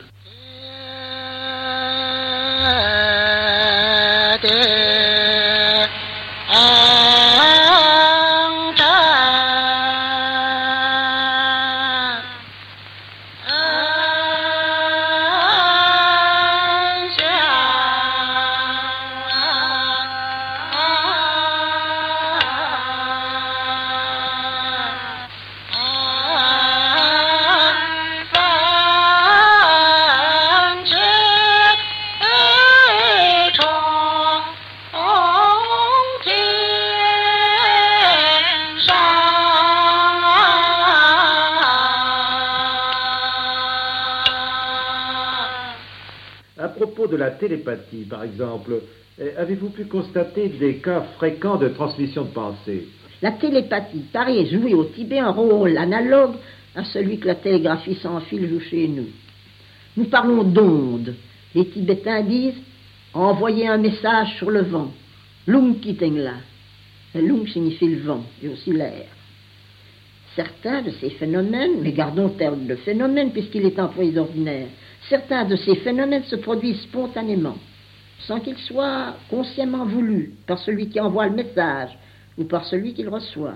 Télépathie, par exemple, eh, avez-vous pu constater des cas fréquents de transmission de pensée? La télépathie paraît jouer au Tibet un rôle analogue à celui que la télégraphie sans fil joue chez nous. Nous parlons d'ondes. Les Tibétains disent envoyer un message sur le vent. Lung kitengla. Lung signifie le vent et aussi l'air. Certains de ces phénomènes, mais gardons terme de phénomène puisqu'il est employé d'ordinaire, certains de ces phénomènes se produisent spontanément, sans qu'ils soient consciemment voulus par celui qui envoie le message ou par celui qui le reçoit.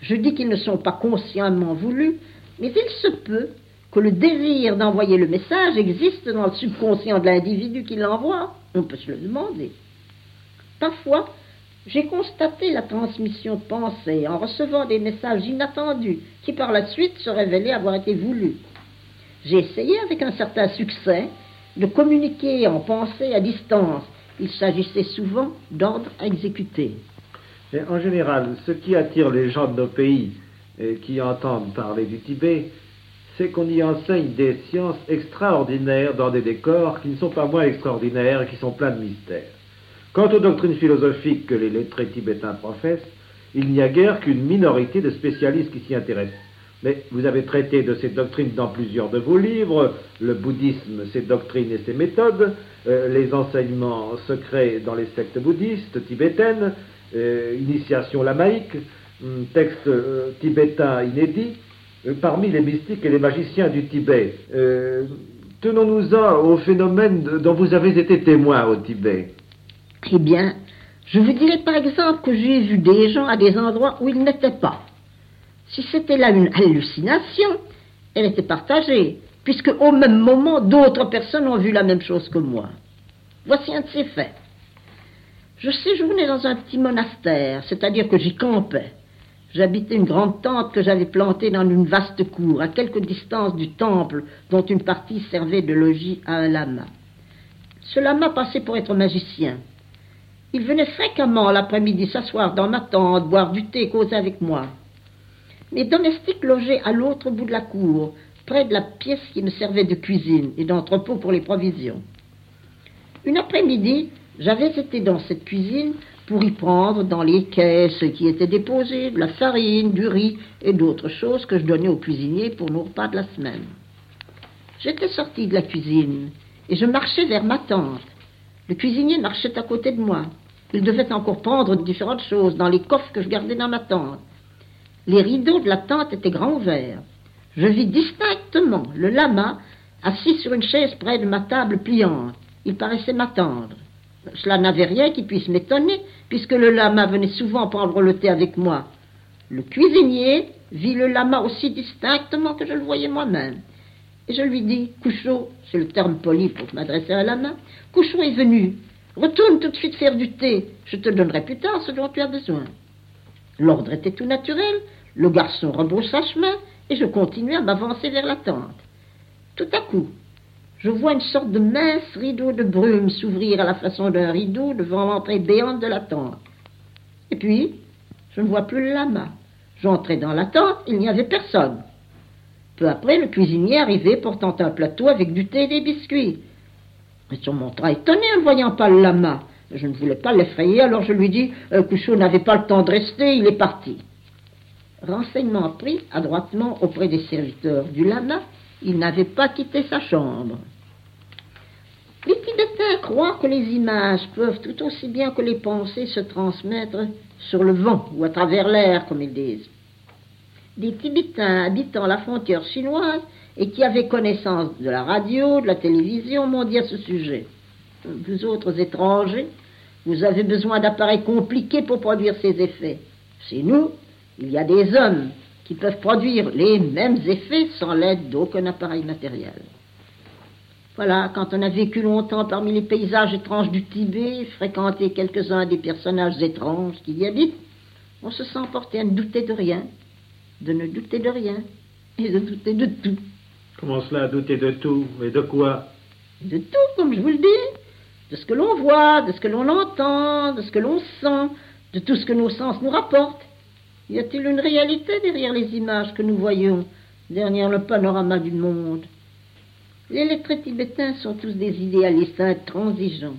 Je dis qu'ils ne sont pas consciemment voulus, mais il se peut que le désir d'envoyer le message existe dans le subconscient de l'individu qui l'envoie. On peut se le demander. Parfois, j'ai constaté la transmission de pensée en recevant des messages inattendus qui par la suite se révélaient avoir été voulus. J'ai essayé avec un certain succès de communiquer en pensée à distance. Il s'agissait souvent d'ordres à exécuter. en général, ce qui attire les gens de nos pays et qui entendent parler du Tibet, c'est qu'on y enseigne des sciences extraordinaires dans des décors qui ne sont pas moins extraordinaires et qui sont pleins de mystères. Quant aux doctrines philosophiques que les lettrés tibétains professent, il n'y a guère qu'une minorité de spécialistes qui s'y intéressent. Mais vous avez traité de ces doctrines dans plusieurs de vos livres, le bouddhisme, ses doctrines et ses méthodes, euh, les enseignements secrets dans les sectes bouddhistes tibétaines, euh, initiation lamaïque, hum, texte euh, tibétain inédit, parmi les mystiques et les magiciens du Tibet. Tenons-nous-en au phénomène dont vous avez été témoin au Tibet. Eh bien, je vous dirais par exemple que j'ai vu des gens à des endroits où ils n'étaient pas. Si c'était là une hallucination, elle était partagée, puisque au même moment, d'autres personnes ont vu la même chose que moi. Voici un de ces faits. Je séjournais dans un petit monastère, c'est-à-dire que j'y campais. J'habitais une grande tente que j'avais plantée dans une vaste cour, à quelque distance du temple, dont une partie servait de logis à un lama. Ce lama passait pour être magicien. Il venait fréquemment l'après-midi s'asseoir dans ma tente, boire du thé, causer avec moi. Mes domestiques logeaient à l'autre bout de la cour, près de la pièce qui me servait de cuisine et d'entrepôt pour les provisions. Une après-midi, j'avais été dans cette cuisine pour y prendre dans les caisses qui étaient déposées de la farine, du riz et d'autres choses que je donnais aux cuisiniers pour nos repas de la semaine. J'étais sorti de la cuisine et je marchais vers ma tante. Le cuisinier marchait à côté de moi. Il devait encore prendre différentes choses dans les coffres que je gardais dans ma tente. Les rideaux de la tente étaient grands ouverts. Je vis distinctement le lama assis sur une chaise près de ma table pliante. Il paraissait m'attendre. Cela n'avait rien qui puisse m'étonner, puisque le lama venait souvent prendre le thé avec moi. Le cuisinier vit le lama aussi distinctement que je le voyais moi-même. Et je lui dis, Couchot, c'est le terme poli pour m'adresser à lama, Couchot est venu, retourne tout de suite faire du thé, je te donnerai plus tard ce dont tu as besoin. L'ordre était tout naturel, le garçon rebroussa chemin, et je continuai à m'avancer vers la tente. Tout à coup, je vois une sorte de mince rideau de brume s'ouvrir à la façon d'un rideau devant l'entrée béante de la tente. Et puis, je ne vois plus le lama. J'entrai dans la tente, il n'y avait personne. Peu après, le cuisinier arrivait portant un plateau avec du thé et des biscuits. Il se montra étonné en ne voyant pas le lama. Je ne voulais pas l'effrayer, alors je lui dis euh, Couchot n'avait pas le temps de rester, il est parti. Renseignement pris adroitement auprès des serviteurs du lama, il n'avait pas quitté sa chambre. Les Tibétains croient que les images peuvent tout aussi bien que les pensées se transmettre sur le vent ou à travers l'air, comme ils disent. Des Tibétains habitant la frontière chinoise et qui avaient connaissance de la radio, de la télévision, m'ont dit à ce sujet. Vous autres étrangers, vous avez besoin d'appareils compliqués pour produire ces effets. Chez nous, il y a des hommes qui peuvent produire les mêmes effets sans l'aide d'aucun appareil matériel. Voilà, quand on a vécu longtemps parmi les paysages étranges du Tibet, fréquenté quelques-uns des personnages étranges qui y habitent, on se sent porté à ne douter de rien, de ne douter de rien, et de douter de tout. Comment cela, douter de tout Et de quoi? De tout, comme je vous le dis. De ce que l'on voit, de ce que l'on entend, de ce que l'on sent, de tout ce que nos sens nous rapportent. Y a-t-il une réalité derrière les images que nous voyons, derrière le panorama du monde? Les lettrés tibétains sont tous des idéalistes intransigeants.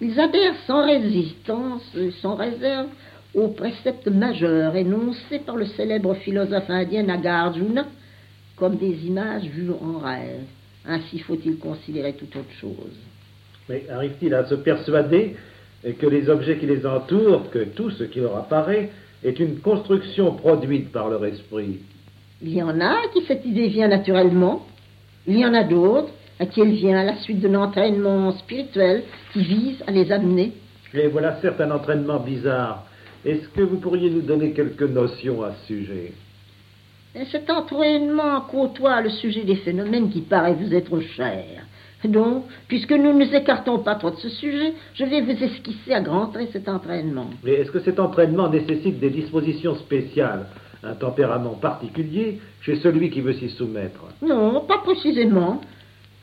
Ils adhèrent sans résistance, sans réserve, aux préceptes majeurs énoncés par le célèbre philosophe indien Nagarjuna comme des images vues en rêve. Ainsi faut-il considérer toute autre chose. Mais arrive-t-il à se persuader que les objets qui les entourent, que tout ce qui leur apparaît, est une construction produite par leur esprit? Il y en a à qui cette idée vient naturellement, il y en a d'autres à qui elle vient à la suite d'un entraînement spirituel qui vise à les amener. Et voilà certes un entraînement bizarre. Est-ce que vous pourriez nous donner quelques notions à ce sujet? Cet entraînement côtoie le sujet des phénomènes qui paraissent vous être chers. Donc, puisque nous ne nous écartons pas trop de ce sujet, je vais vous esquisser à grands traits cet entraînement. Mais est-ce que cet entraînement nécessite des dispositions spéciales, un tempérament particulier chez celui qui veut s'y soumettre? Non, pas précisément.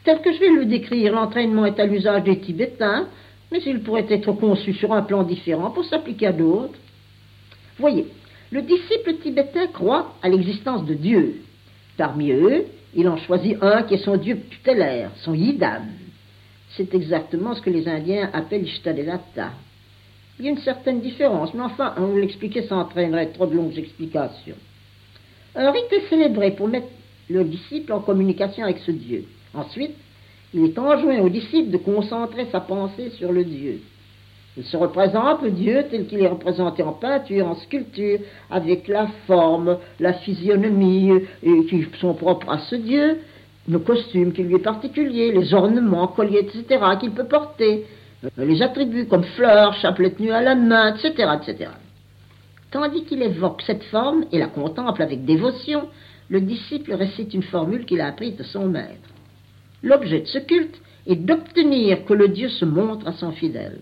Tel que je vais le décrire, l'entraînement est à l'usage des Tibétains, mais il pourrait être conçu sur un plan différent pour s'appliquer à d'autres. Voyez, le disciple tibétain croit à l'existence de Dieu. Parmi eux, il en choisit un qui est son dieu tutélaire, son yidam. C'est exactement ce que les Indiens appellent Ishtadevata. Il y a une certaine différence, mais enfin, on l'expliquer, ça entraînerait trop de longues explications. Un rite est célébré pour mettre le disciple en communication avec ce Dieu. Ensuite, il est enjoint au disciple de concentrer sa pensée sur le Dieu. Il se représente Dieu tel qu'il est représenté en peinture, en sculpture, avec la forme, la physionomie qui sont propres à ce Dieu, le costume qui lui est particulier, les ornements, colliers, etc., qu'il peut porter, les attributs comme fleurs, chapelet nu à la main, etc., etc. Tandis qu'il évoque cette forme et la contemple avec dévotion, le disciple récite une formule qu'il a apprise de son maître. L'objet de ce culte est d'obtenir que le Dieu se montre à son fidèle.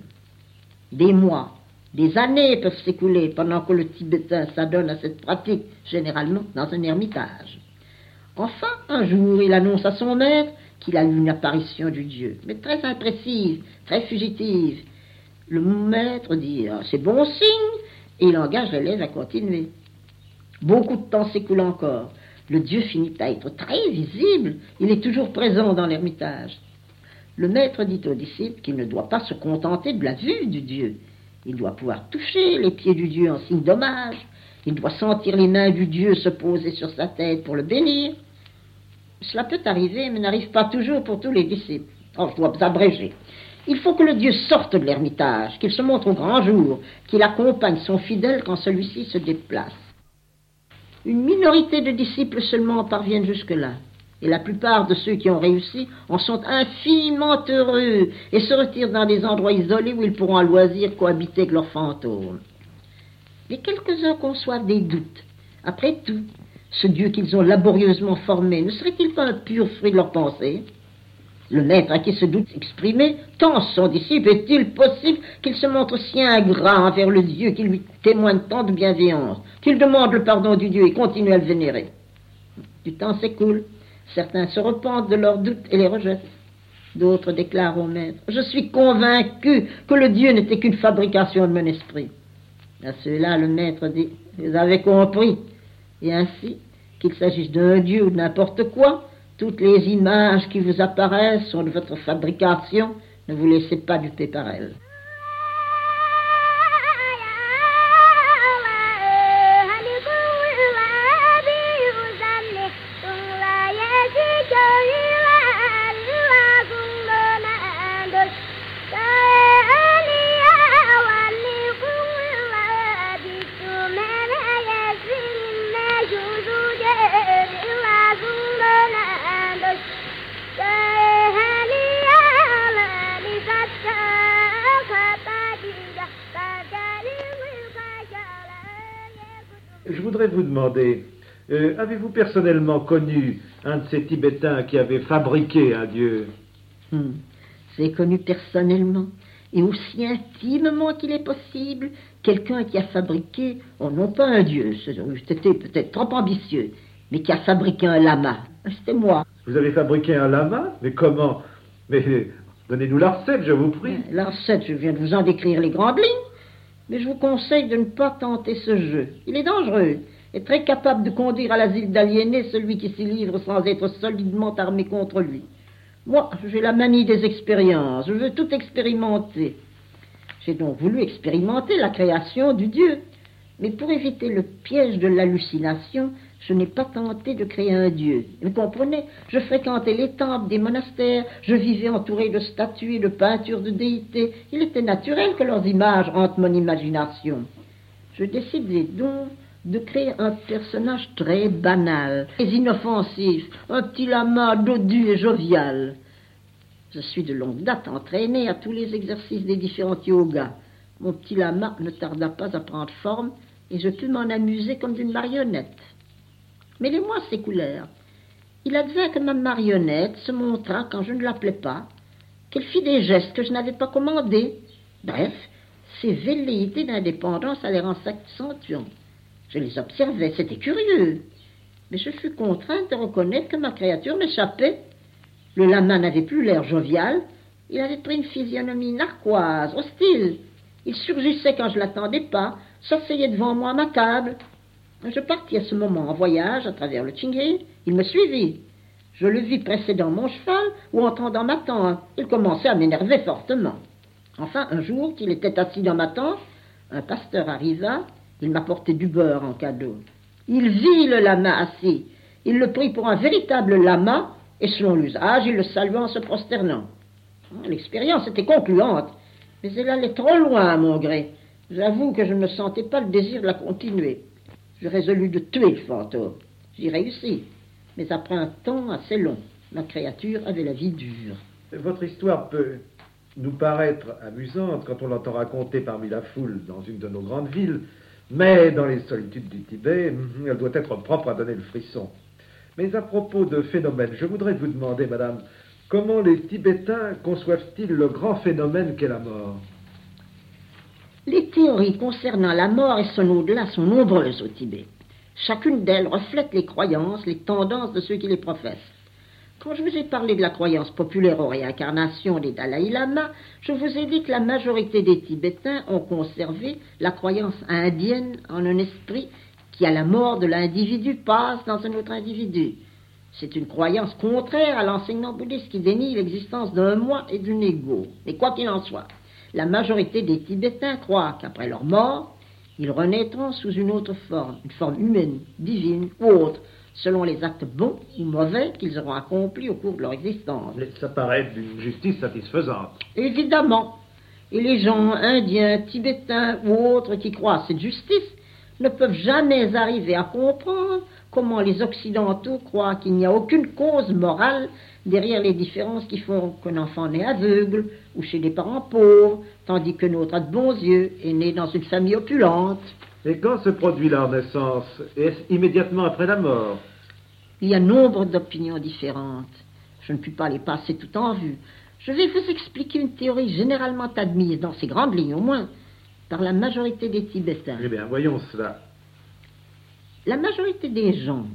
Des mois, des années peuvent s'écouler pendant que le Tibétain s'adonne à cette pratique, généralement dans un ermitage. Enfin, un jour, il annonce à son maître qu'il a eu une apparition du Dieu, mais très imprécise, très fugitive. Le maître dit ah, C'est bon signe et il engage l'élève à continuer. Beaucoup de temps s'écoule encore. Le Dieu finit par être très visible. Il est toujours présent dans l'ermitage. Le maître dit au disciple qu'il ne doit pas se contenter de la vue du Dieu. Il doit pouvoir toucher les pieds du Dieu en signe d'hommage. Il doit sentir les mains du Dieu se poser sur sa tête pour le bénir. Cela peut arriver, mais n'arrive pas toujours pour tous les disciples. Oh, je dois abréger. Il faut que le Dieu sorte de l'ermitage, qu'il se montre au grand jour, qu'il accompagne son fidèle quand celui-ci se déplace. Une minorité de disciples seulement parviennent jusque-là. Et la plupart de ceux qui ont réussi en sont infiniment heureux et se retirent dans des endroits isolés où ils pourront à loisir cohabiter avec leurs fantômes. Mais quelques-uns conçoivent des doutes. Après tout, ce Dieu qu'ils ont laborieusement formé ne serait-il pas un pur fruit de leur pensée le maître à qui ce doute s'exprimait, tant son disciple est-il possible qu'il se montre si ingrat envers le Dieu qui lui témoigne tant de bienveillance, qu'il demande le pardon du Dieu et continue à le vénérer? Du temps s'écoule, certains se repentent de leurs doutes et les rejettent. D'autres déclarent au maître, je suis convaincu que le Dieu n'était qu'une fabrication de mon esprit. À ceux-là, le maître dit, vous avez compris. Et ainsi, qu'il s'agisse d'un Dieu ou de n'importe quoi, toutes les images qui vous apparaissent sont de votre fabrication. Ne vous laissez pas duper par elles. Vous demander, euh, avez-vous personnellement connu un de ces Tibétains qui avait fabriqué un dieu? Hmm. C'est connu personnellement et aussi intimement qu'il est possible quelqu'un qui a fabriqué, oh non pas un dieu, c'était peut-être trop ambitieux, mais qui a fabriqué un lama. C'était moi. Vous avez fabriqué un lama? Mais comment? Mais donnez-nous la recette, je vous prie. La recette, je viens de vous en décrire les grandes lignes. Mais je vous conseille de ne pas tenter ce jeu. Il est dangereux est très capable de conduire à l'asile d'aliénés celui qui s'y livre sans être solidement armé contre lui. Moi, j'ai la manie des expériences, je veux tout expérimenter. J'ai donc voulu expérimenter la création du Dieu. Mais pour éviter le piège de l'hallucination, je n'ai pas tenté de créer un Dieu. Vous comprenez? Je fréquentais les temples, des monastères, je vivais entouré de statues et de peintures de déités. Il était naturel que leurs images hantent mon imagination. Je décidai donc de créer un personnage très banal, très inoffensif, un petit lama dodu et jovial. Je suis de longue date entraîné à tous les exercices des différents yogas. Mon petit lama ne tarda pas à prendre forme et je pus m'en amuser comme d'une marionnette. Les mois s'écoulèrent. Il advint que ma marionnette se montra quand je ne l'appelais pas, qu'elle fit des gestes que je n'avais pas commandés. Bref, ses velléités d'indépendance allèrent en s'accentuant. Je les observais, c'était curieux. Mais je fus contrainte de reconnaître que ma créature m'échappait. Le lama n'avait plus l'air jovial, il avait pris une physionomie narquoise, hostile. Il surgissait quand je l'attendais pas, s'asseyait devant moi à ma table. Je partis à ce moment en voyage à travers le Tchingri. Il me suivit. Je le vis précédant mon cheval ou entendant ma tente. Il commençait à m'énerver fortement. Enfin, un jour qu'il était assis dans ma tente, un pasteur arriva il m'apportait du beurre en cadeau. Il vit le lama assis. Il le prit pour un véritable lama, et selon l'usage, il le salua en se prosternant. Ah, l'expérience était concluante, mais elle allait trop loin à mon gré. J'avoue que je ne sentais pas le désir de la continuer. Je résolus de tuer le fantôme. J'y réussis, mais après un temps assez long. Ma créature avait la vie dure. Votre histoire peut nous paraître amusante quand on l'entend raconter parmi la foule dans une de nos grandes villes, mais dans les solitudes du Tibet, mhm, elle doit être propre à donner le frisson. Mais à propos de phénomènes, je voudrais vous demander, madame, comment les Tibétains conçoivent-ils le grand phénomène qu'est la mort? Les théories concernant la mort et son au-delà sont nombreuses au Tibet. Chacune d'elles reflète les croyances, les tendances de ceux qui les professent. Quand je vous ai parlé de la croyance populaire aux réincarnations des Dalai Lama, je vous ai dit que la majorité des Tibétains ont conservé la croyance indienne en un esprit qui, à la mort de l'individu, passe dans un autre individu. C'est une croyance contraire à l'enseignement bouddhiste qui dénie l'existence d'un moi et d'un ego. Mais quoi qu'il en soit, la majorité des Tibétains croient qu'après leur mort, ils renaîtront sous une autre forme, une forme humaine, divine ou autre, selon les actes bons ou mauvais qu'ils auront accomplis au cours de leur existence. Mais ça paraît d'une justice satisfaisante. Évidemment. Et les gens indiens, tibétains ou autres qui croient à cette justice ne peuvent jamais arriver à comprendre comment les Occidentaux croient qu'il n'y a aucune cause morale derrière les différences qui font qu'un enfant naît aveugle ou chez des parents pauvres, tandis que notre a de bons yeux est né dans une famille opulente. Et quand se produit la naissance Est-ce immédiatement après la mort? Il y a nombre d'opinions différentes. Je ne puis pas les passer tout en vue. Je vais vous expliquer une théorie généralement admise, dans ses grandes lignes au moins, par la majorité des Tibétains. Eh bien, voyons cela. La majorité des gens,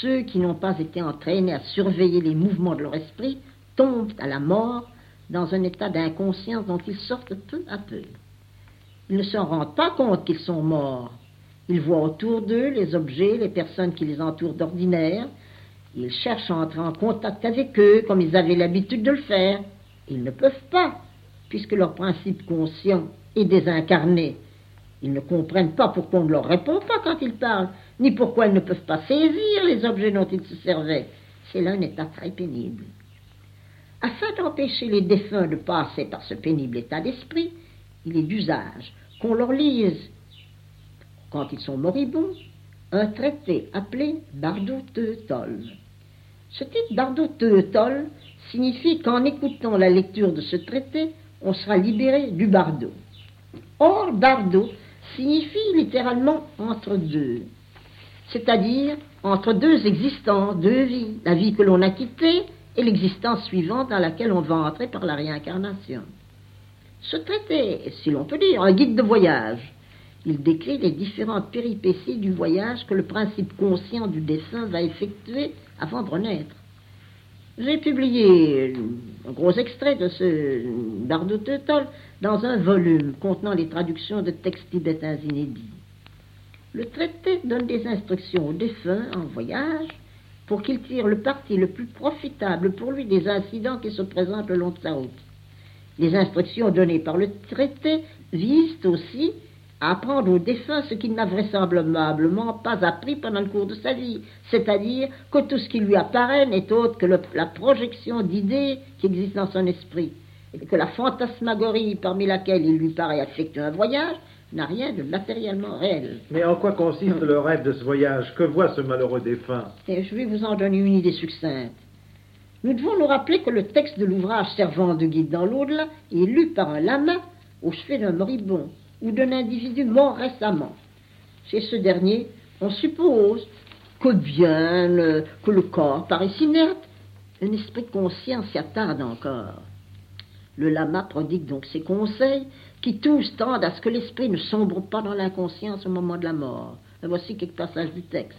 ceux qui n'ont pas été entraînés à surveiller les mouvements de leur esprit, tombent à la mort dans un état d'inconscience dont ils sortent peu à peu. Ils ne se rendent pas compte qu'ils sont morts. Ils voient autour d'eux les objets, les personnes qui les entourent d'ordinaire. Ils cherchent à entrer en contact avec eux comme ils avaient l'habitude de le faire. Ils ne peuvent pas, puisque leur principe conscient est désincarné. Ils ne comprennent pas pourquoi on ne leur répond pas quand ils parlent, ni pourquoi ils ne peuvent pas saisir les objets dont ils se servaient. C'est là un état très pénible. Afin d'empêcher les défunts de passer par ce pénible état d'esprit, il est d'usage qu'on leur lise, quand ils sont moribonds, un traité appelé Bardo Teutol. Ce titre Bardo Teutol signifie qu'en écoutant la lecture de ce traité, on sera libéré du bardo. Or, bardo signifie littéralement entre deux, c'est-à-dire entre deux existences, deux vies, la vie que l'on a quittée et l'existence suivante dans laquelle on va entrer par la réincarnation. Ce traité si l'on peut dire, un guide de voyage. Il décrit les différentes péripéties du voyage que le principe conscient du dessin va effectuer avant de renaître. J'ai publié un gros extrait de ce Bardo Teutol dans un volume contenant les traductions de textes tibétains inédits. Le traité donne des instructions aux défunts en voyage pour qu'ils tirent le parti le plus profitable pour lui des incidents qui se présentent le long de sa route. Les instructions données par le traité visent aussi à apprendre au défunt ce qu'il n'a vraisemblablement pas appris pendant le cours de sa vie, c'est-à-dire que tout ce qui lui apparaît n'est autre que la projection d'idées qui existent dans son esprit, et que la fantasmagorie parmi laquelle il lui paraît effectuer un voyage n'a rien de matériellement réel. Mais en quoi consiste le rêve de ce voyage? Que voit ce malheureux défunt? Je vais vous en donner une idée succincte. Nous devons nous rappeler que le texte de l'ouvrage servant de guide dans l'au-delà est lu par un lama au chevet d'un moribond ou d'un individu mort récemment. Chez ce dernier, on suppose que bien que le corps paraît inerte, un esprit conscient s'y attarde encore. Le lama prodigue donc ses conseils qui tous tendent à ce que l'esprit ne sombre pas dans l'inconscience au moment de la mort. voici quelques passages du texte.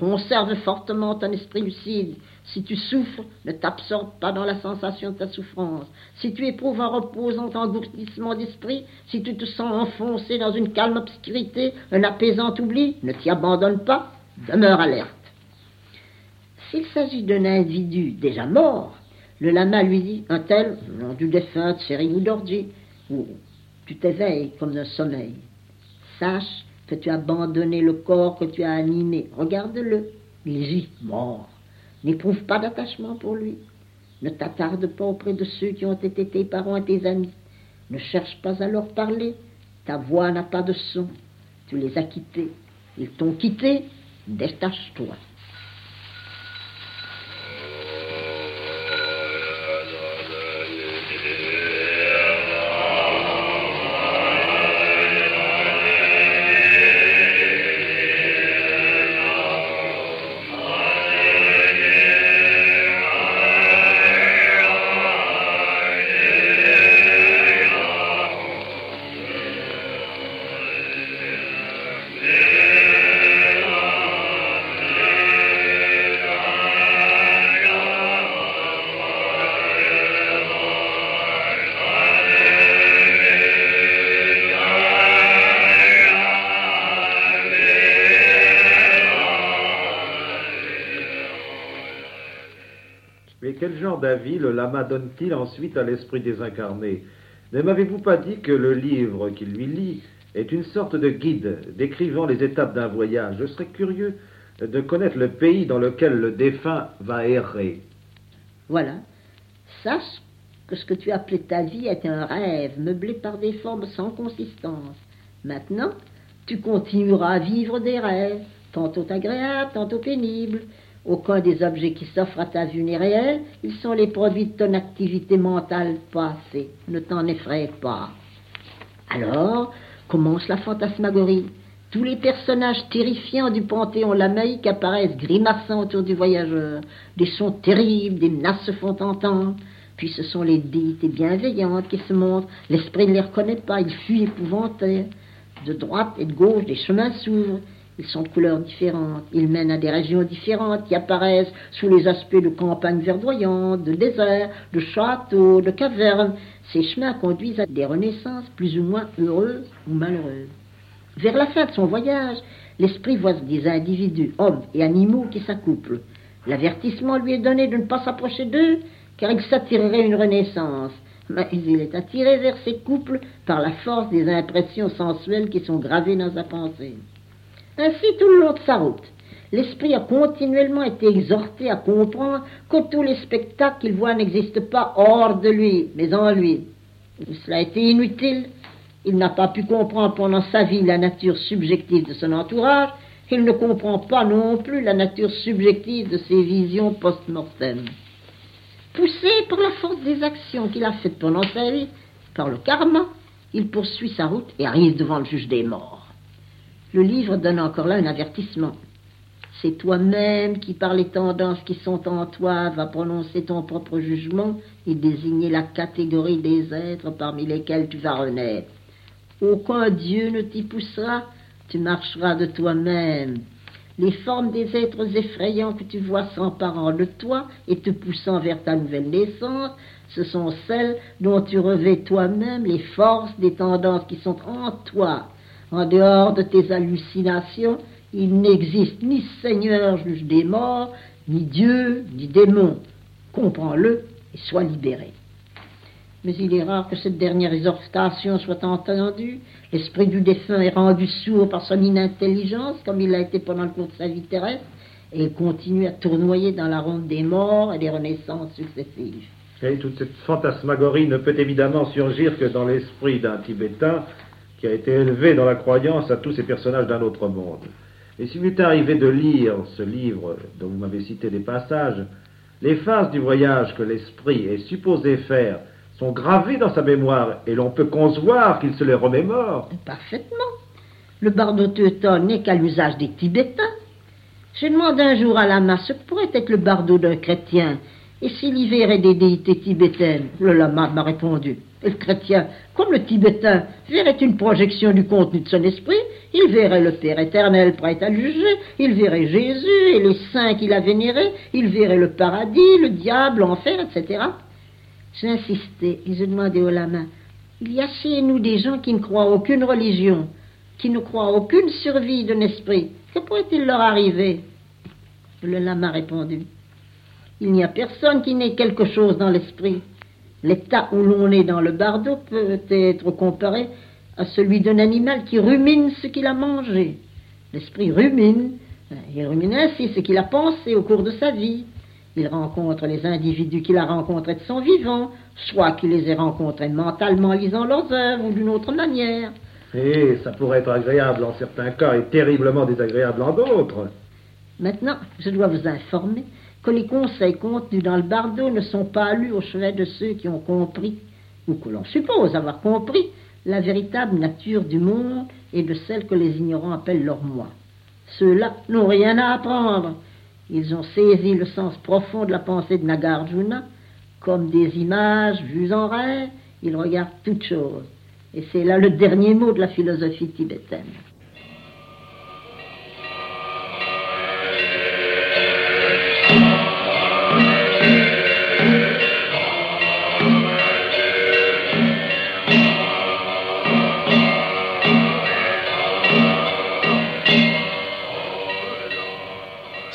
Conserve fortement ton esprit lucide. Si tu souffres, ne t'absorbe pas dans la sensation de ta souffrance. Si tu éprouves un reposant engourdissement d'esprit, si tu te sens enfoncé dans une calme obscurité, un apaisant oubli, ne t'y abandonne pas, demeure alerte. S'il s'agit d'un individu déjà mort, le lama lui dit un tel, nom du défunt, série ou d'ordi, ou tu t'éveilles comme d'un sommeil. Sache que tu as abandonné le corps que tu as animé. Regarde-le, il vit mort. N'éprouve pas d'attachement pour lui. Ne t'attarde pas auprès de ceux qui ont été tes parents et tes amis. Ne cherche pas à leur parler. Ta voix n'a pas de son. Tu les as quittés. Ils t'ont quitté. Détache-toi. Quel genre d'avis le lama donne-t-il ensuite à l'esprit désincarné Ne m'avez-vous pas dit que le livre qu'il lui lit est une sorte de guide décrivant les étapes d'un voyage Je serais curieux de connaître le pays dans lequel le défunt va errer. Voilà. Sache que ce que tu appelais ta vie est un rêve meublé par des formes sans consistance. Maintenant, tu continueras à vivre des rêves, tantôt agréables, tantôt pénibles. Aucun des objets qui s'offrent à ta vue n'est réel, ils sont les produits de ton activité mentale passée. Ne t'en effraie pas. Alors, commence la fantasmagorie. Tous les personnages terrifiants du panthéon lamaïque apparaissent grimaçant autour du voyageur. Des sons terribles, des menaces se font entendre. Puis ce sont les déités bienveillantes qui se montrent. L'esprit ne les reconnaît pas, il fuit épouvanté. De droite et de gauche, des chemins s'ouvrent. Ils sont de couleurs différentes. Ils mènent à des régions différentes qui apparaissent sous les aspects de campagnes verdoyantes, de déserts, de châteaux, de cavernes. Ces chemins conduisent à des renaissances plus ou moins heureuses ou malheureuses. Vers la fin de son voyage, l'esprit voit des individus, hommes et animaux, qui s'accouplent. L'avertissement lui est donné de ne pas s'approcher d'eux, car il s'attirerait une renaissance. Mais il est attiré vers ces couples par la force des impressions sensuelles qui sont gravées dans sa pensée. Ainsi, tout le long de sa route, l'esprit a continuellement été exhorté à comprendre que tous les spectacles qu'il voit n'existent pas hors de lui, mais en lui. Cela a été inutile. Il n'a pas pu comprendre pendant sa vie la nature subjective de son entourage. Il ne comprend pas non plus la nature subjective de ses visions post-mortem. Poussé par la force des actions qu'il a faites pendant sa vie, par le karma, il poursuit sa route et arrive devant le juge des morts. Le livre donne encore là un avertissement. C'est toi-même qui, par les tendances qui sont en toi, va prononcer ton propre jugement et désigner la catégorie des êtres parmi lesquels tu vas renaître. Aucun Dieu ne t'y poussera, tu marcheras de toi-même. Les formes des êtres effrayants que tu vois s'emparant de toi et te poussant vers ta nouvelle naissance, ce sont celles dont tu revêts toi-même les forces des tendances qui sont en toi. En dehors de tes hallucinations, il n'existe ni Seigneur juge des morts, ni Dieu, ni démon. Comprends-le et sois libéré mais il est rare que cette dernière exhortation soit entendue. L'esprit du défunt est rendu sourd par son inintelligence, comme il l'a été pendant le cours de sa vie terrestre, et il continue à tournoyer dans la ronde des morts et des renaissances successives. Et toute cette fantasmagorie ne peut évidemment surgir que dans l'esprit d'un Tibétain qui a été élevé dans la croyance à tous ces personnages d'un autre monde. Et s'il m'est arrivé de lire ce livre dont vous m'avez cité des passages, les phases du voyage que l'esprit est supposé faire sont gravés dans sa mémoire et l'on peut concevoir qu'il se les remémore. Parfaitement. Le bardo teuton n'est qu'à l'usage des Tibétains. Je demande un jour à lama ce que pourrait être le bardo d'un chrétien et s'il y verrait des déités tibétaines. Le lama m'a répondu. Le chrétien, comme le tibétain, verrait une projection du contenu de son esprit, il verrait le Père éternel prêt à juger, il verrait Jésus et les saints qu'il a vénérés, il verrait le paradis, le diable, l'enfer, etc. J'ai insisté et j'ai demandé au lama, il y a chez nous des gens qui ne croient aucune religion, qui ne croient aucune survie d'un esprit. Que pourrait-il leur arriver? Le lama a répondu, il n'y a personne qui n'ait quelque chose dans l'esprit. L'état où l'on est dans le bardo peut être comparé à celui d'un animal qui rumine ce qu'il a mangé. L'esprit rumine, il rumine ainsi ce qu'il a pensé au cours de sa vie. Il rencontre les individus qu'il a rencontrés de son vivant, soit qu'il les ait rencontrés mentalement en lisant leurs œuvres ou d'une autre manière. Et ça pourrait être agréable en certains cas et terriblement désagréable en d'autres. Maintenant, je dois vous informer que les conseils contenus dans le bardo ne sont pas lus au chevet de ceux qui ont compris, ou que l'on suppose avoir compris, la véritable nature du monde et de celle que les ignorants appellent leur moi. Ceux-là n'ont rien à apprendre. Ils ont saisi le sens profond de la pensée de Nagarjuna. Comme des images vues en rêve, ils regardent toutes choses. Et c'est là le dernier mot de la philosophie tibétaine.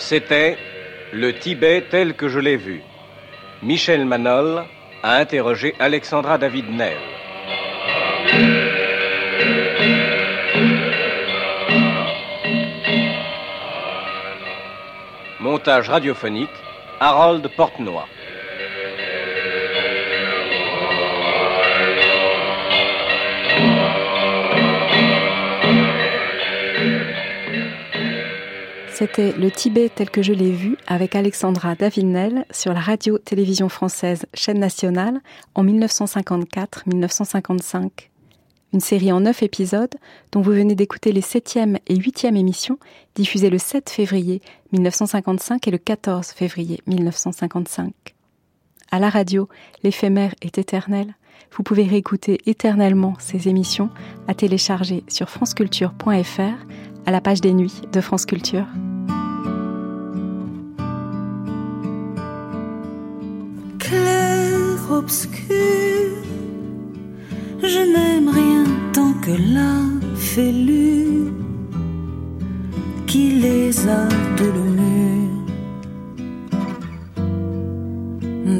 C'était Le Tibet tel que je l'ai vu. Michel Manol a interrogé Alexandra David Nel. Montage radiophonique, Harold Portenoy. C'était Le Tibet tel que je l'ai vu avec Alexandra Davinel sur la radio-télévision française chaîne nationale en 1954-1955. Une série en neuf épisodes dont vous venez d'écouter les septième et huitième émissions diffusées le 7 février 1955 et le 14 février 1955. À la radio, l'éphémère est éternel. Vous pouvez réécouter éternellement ces émissions à télécharger sur franceculture.fr à la page des nuits de France Culture. Clair, obscur, je n'aime rien tant que la qui les a de le mur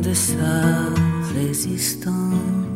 de sa résistance.